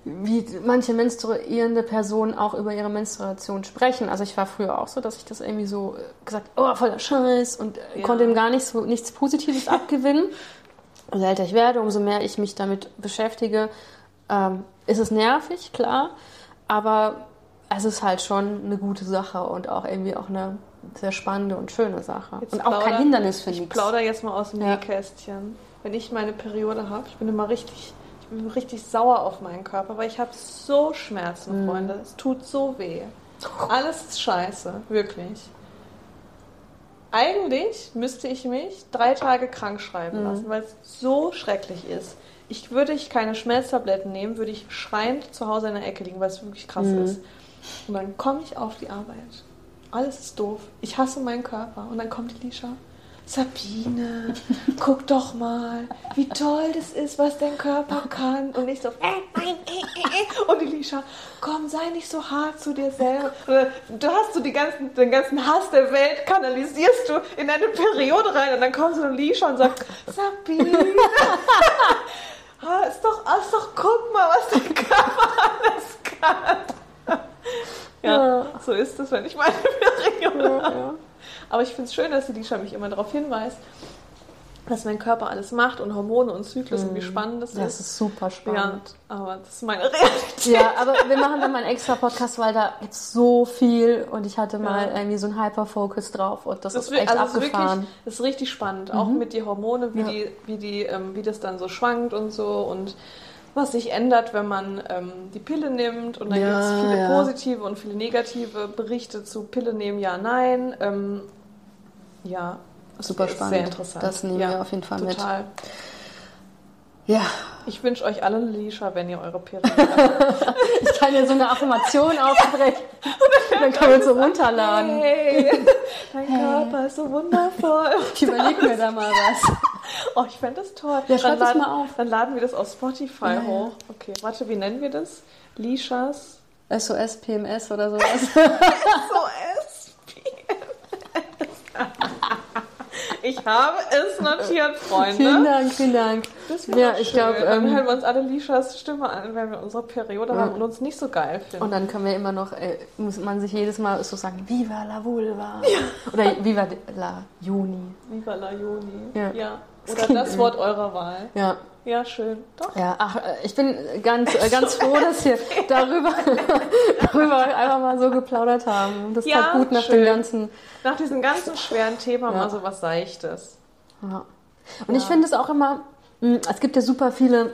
wie manche menstruierende Personen auch über ihre Menstruation sprechen. Also ich war früher auch so, dass ich das irgendwie so äh, gesagt, oh, voller Scheiß und äh, Ja. konnte ihm gar nicht so, nichts Positives *laughs* abgewinnen. Umso älter ich werde, umso mehr ich mich damit beschäftige, ähm, ist es nervig, klar, aber es ist halt schon eine gute Sache und auch irgendwie auch eine sehr spannende und schöne Sache. Jetzt und auch kein plauder- Hindernis für Ich nichts. plauder jetzt mal aus dem Ja. Nähkästchen. Wenn ich meine Periode habe, ich bin immer richtig, ich bin richtig sauer auf meinen Körper, weil ich habe so Schmerzen, Mhm. Freunde. Es tut so weh. Alles ist scheiße, wirklich. Eigentlich müsste ich mich drei Tage krank schreiben Mhm. lassen, weil es so schrecklich ist. Ich würde ich keine Schmerztabletten nehmen, würde ich schreiend zu Hause in der Ecke liegen, weil es wirklich krass Mhm. ist. Und dann komme ich auf die Arbeit. Alles ist doof. Ich hasse meinen Körper. Und dann kommt die Lisha. Sabine, guck doch mal, wie toll das ist, was dein Körper kann. Und ich so, äh, nein, äh, äh, äh. Und die Lisha, komm, sei nicht so hart zu dir selber. Du hast so ganzen, den ganzen Hass der Welt, kanalisierst du in deine Periode rein. Und dann kommt so eine Lisha und sagt, Sabine, ist doch, ist doch, guck mal, was dein Körper alles kann. Ja, Ja. so ist es, wenn ich meine Periode Ja, habe. ja. Aber ich finde es schön, dass die Lisha mich immer darauf hinweist, was mein Körper alles macht und Hormone und Zyklus und wie spannend das Das ist. ist super Ja, spannend. aber das ist meine Realität. Ja, aber wir machen dann mal einen extra Podcast, weil da gibt so viel und ich hatte mal Ja. irgendwie so einen Hyperfocus drauf und das, Das ist echt also es ist abgefahren. wirklich, das ist richtig spannend, auch mit die Hormone, wie Ja. die, wie die, ähm, wie das dann so schwankt und so und was sich ändert, wenn man ähm, die Pille nimmt und dann Ja, gibt es viele ja. positive und viele negative Berichte zu Pille nehmen, ja, nein. Ähm, ja, Super spannend. Sehr interessant. Das nehmen ja, wir auf jeden Fall mit. total. Ja, Ich wünsche euch alle Lisha, wenn ihr eure Periode *laughs* habt. ich kann ja so eine Affirmation aufbrechen. dann kann man so runterladen. Hey, *laughs* dein Körper ist so wundervoll. Ich überlege mir da mal was. Oh, ich fände das toll. Ja, dann das laden, mal auf. Dann laden wir das auf Spotify Ja, ja. hoch. Okay, warte, wie nennen wir das? Lishas SOS, PMS oder sowas. *laughs* SOS. Ich habe es notiert, *laughs* Freunde. vielen Dank, vielen Dank. Das Ja, ich schön. glaub, Dann ähm, hören wir uns alle Lishas Stimme an, wenn wir unsere Periode Ja. haben und uns nicht so geil finden. Und dann können wir immer noch, äh, muss man sich jedes Mal so sagen, Viva la Vulva. Oder Viva la Juni. Viva la Juni. Ja. Das Oder das Wort eurer Wahl. Ja, Ja, schön. Doch. ja. Ach, äh, ich bin ganz, äh, ganz *laughs* froh, dass wir darüber, *laughs* darüber einfach mal so geplaudert haben. Das Ja, tat gut nach schön. dem ganzen. Nach diesem ganzen schweren Thema Ja. mal so was Seichtes. Ja. Und ich Ja. finde es auch immer, mh, es gibt ja super viele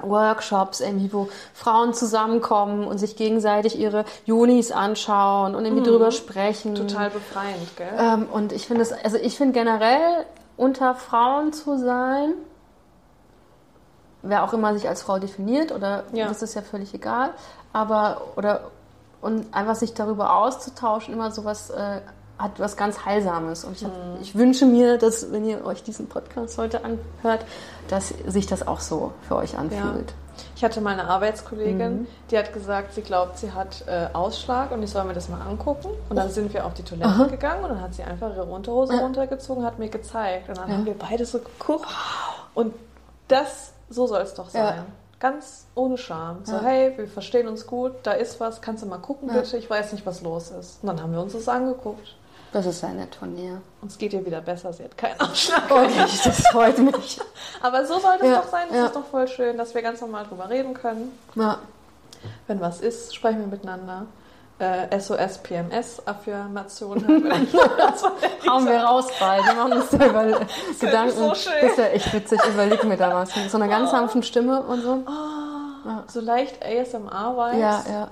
Workshops, irgendwie, wo Frauen zusammenkommen und sich gegenseitig ihre Junis anschauen und irgendwie drüber sprechen. Mhm. Total befreiend, gell? Ähm, und ich finde es, also ich finde generell unter Frauen zu sein, wer auch immer sich als Frau definiert, oder Ja. das ist ja völlig egal, aber oder und einfach sich darüber auszutauschen, immer sowas äh, hat was ganz Heilsames. Und ich, hab, Mhm. ich wünsche mir, dass, wenn ihr euch diesen Podcast heute anhört, dass sich das auch so für euch anfühlt. Ich hatte mal eine Arbeitskollegin, Mhm. die hat gesagt, sie glaubt, sie hat äh, Ausschlag und ich soll mir das mal angucken. Und dann sind wir auf die Toilette Aha. gegangen und dann hat sie einfach ihre Unterhose Ja. runtergezogen, hat mir gezeigt. Und dann Ja. haben wir beide so geguckt. Und das, so soll es doch sein. Ja. Ganz ohne Scham. So, hey, wir verstehen uns gut, da ist was, kannst du mal gucken, bitte? Ich weiß nicht, was los ist. Und dann haben wir uns das angeguckt. Das ist sehr nett von dir. Uns geht ihr wieder besser, sie hat keinen Ausschlag. Okay, das freut mich. *laughs* Aber so soll das Ja, doch sein. Das ja. ist doch voll schön, dass wir ganz normal drüber reden können. Ja. Wenn was ist, sprechen wir miteinander. Äh, SOS, PMS, Affirmationen. *laughs* Das Hauen wir raus bald. Wir machen uns da über *laughs* Gedanken. so schön. Das ist ja echt witzig. Überleg mir da was. Mit so einer ganz sanften Stimme und so. Ah, So leicht ASMR-Vibes. Ja, ja.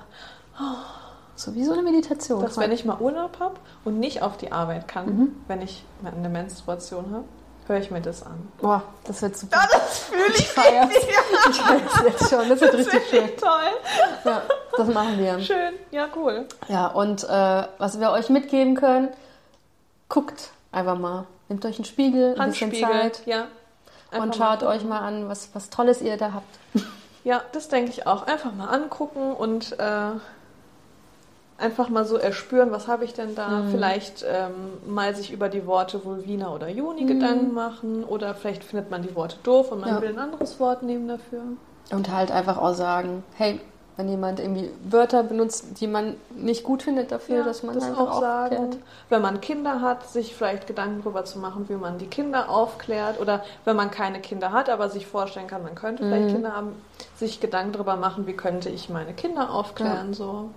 So wie so eine Meditation. Dass wenn ich mal Urlaub habe und nicht auf die Arbeit kann, Mhm. wenn ich eine Menstruation habe, höre ich mir das an. Boah, das wird super. das fühle ich. Ich feier's jetzt schon. Das wird richtig schön. Toll. Ja, das machen wir. Schön. Ja, cool. Ja, und äh, was wir euch mitgeben können, guckt einfach mal. Nehmt euch einen Spiegel, ein bisschen. Zeit Ja. Einfach und schaut euch mal an, was, was Tolles ihr da habt. Ja, das denke ich auch. Einfach mal angucken und äh, einfach mal so erspüren, was habe ich denn da? Mhm. Vielleicht ähm, mal sich über die Worte Vulvina oder Juni Gedanken machen oder vielleicht findet man die Worte doof und man Mhm. Ja. will ein anderes Wort nehmen dafür. Und halt einfach auch sagen, hey, wenn jemand irgendwie Wörter benutzt, die man nicht gut findet dafür, Ja, dass man das einfach auch sagen. aufklärt. Wenn man Kinder hat, sich vielleicht Gedanken darüber zu machen, wie man die Kinder aufklärt. Oder wenn man keine Kinder hat, aber sich vorstellen kann, man könnte vielleicht Mhm. Kinder haben, sich Gedanken darüber machen, wie könnte ich meine Kinder aufklären, so.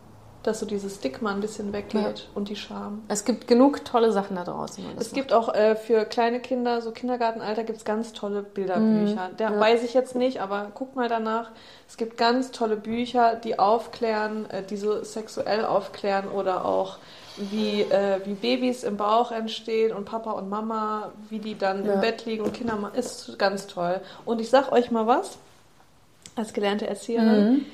Dass so dieses Stigma ein bisschen weggeht und die Scham. Es gibt genug tolle Sachen da draußen. Es gibt auch äh, für kleine Kinder, so Kindergartenalter, gibt es ganz tolle Bilderbücher. Der Mhm. Ja. weiß ich jetzt nicht, aber guck mal danach. Es gibt ganz tolle Bücher, die aufklären, äh, die so sexuell aufklären oder auch wie, äh, wie Babys im Bauch entstehen und Papa und Mama, wie die dann Ja. im Bett liegen und Kinder ma- ist ganz toll. Und ich sag euch mal was, als gelernte Erzieherin, Mhm.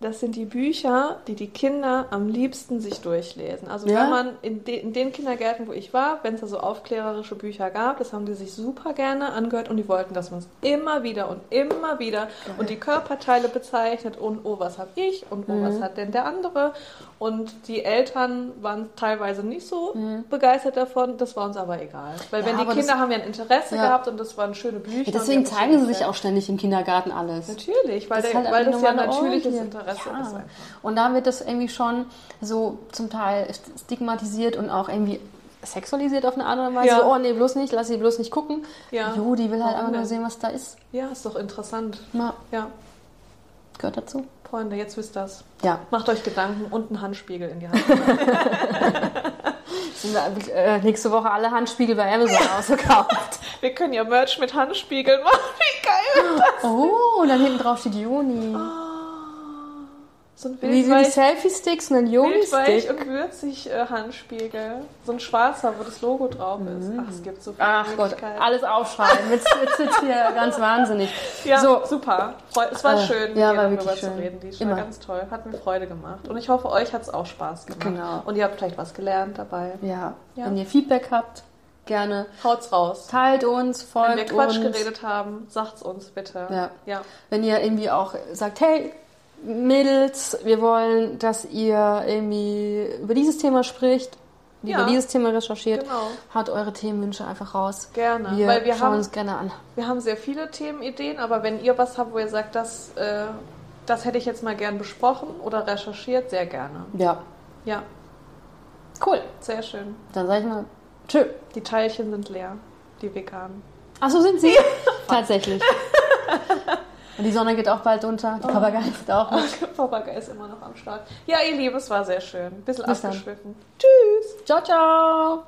Das sind die Bücher, die die Kinder am liebsten sich durchlesen. Also Ja? wenn man in, de in den Kindergärten, wo ich war, wenn es da so aufklärerische Bücher gab, das haben die sich super gerne angehört und die wollten, dass man es immer wieder und immer wieder und die Körperteile bezeichnet und oh, was habe ich und oh, Mhm. was hat denn der andere? Und die Eltern waren teilweise nicht so begeistert davon, das war uns aber egal. Weil Mhm. Ja, wenn die Kinder das- haben ja ein Interesse Ja. gehabt und das waren schöne Bücher. Deswegen zeigen sie sich auch ständig im Kindergarten alles. Natürlich, weil, Das der, halt weil das ja natürliches Ordnung. Interesse Ja. ist. einfach. Und da wird das irgendwie schon so zum Teil stigmatisiert und auch irgendwie sexualisiert auf eine Art und Weise. Ja. So, oh nee, bloß nicht, lass sie bloß nicht gucken. Ja. Jo, die will halt einfach nur sehen, was da ist. Ja, ist doch interessant. Na, Ja, gehört dazu. Freunde, jetzt wisst ihr das. Ja. Macht euch Gedanken und einen Handspiegel in die Hand. *laughs* Sind wir äh, nächste Woche alle Handspiegel bei Amazon ausgekauft. *laughs* Wir können ja Merch mit Handspiegeln machen. Wie geil! Oh, und dann hinten drauf steht Joni. So ein Wie, wie die Selfie-Sticks und ein Joni-Stick. und würzig äh, Handspiegel. So ein schwarzer, wo das Logo drauf ist. Ach, es gibt so viele Ach Gott, alles aufschreiben. Jetzt, wird hier *laughs* ganz wahnsinnig. Ja, So. super. Es war Äh, schön, ja, mit war darüber schön. zu reden. Die war Immer. ganz toll. Hat mir Freude gemacht. Und ich hoffe, euch hat es auch Spaß gemacht. Genau. Und ihr habt vielleicht was gelernt dabei. Ja. Ja. wenn ihr Feedback habt, gerne Haut's raus. teilt uns, folgt Wenn wir Quatsch uns. geredet haben, sagt's uns bitte. Ja. ja. Wenn ihr irgendwie auch sagt, hey, Mädels, wir wollen, dass ihr irgendwie über dieses Thema spricht, Ja. über dieses Thema recherchiert, Genau. haut eure Themenwünsche einfach raus. Gerne. Wir, Weil wir schauen haben, uns gerne an. wir haben sehr viele Themenideen, aber wenn ihr was habt, wo ihr sagt, das, äh, das hätte ich jetzt mal gern besprochen oder recherchiert, sehr gerne. Ja, Ja, cool. sehr schön. Dann sag ich mal, tschö. Die Teilchen sind leer, die veganen. Ach so sind sie? Tatsächlich. *laughs* Und die Sonne geht auch bald unter. Oh. Papageist auch. *laughs* Papagei ist immer noch am Start. Ja, ihr Lieben, es war sehr schön. Ein bisschen Bis abgeschwiffen. Tschüss. Ciao, ciao.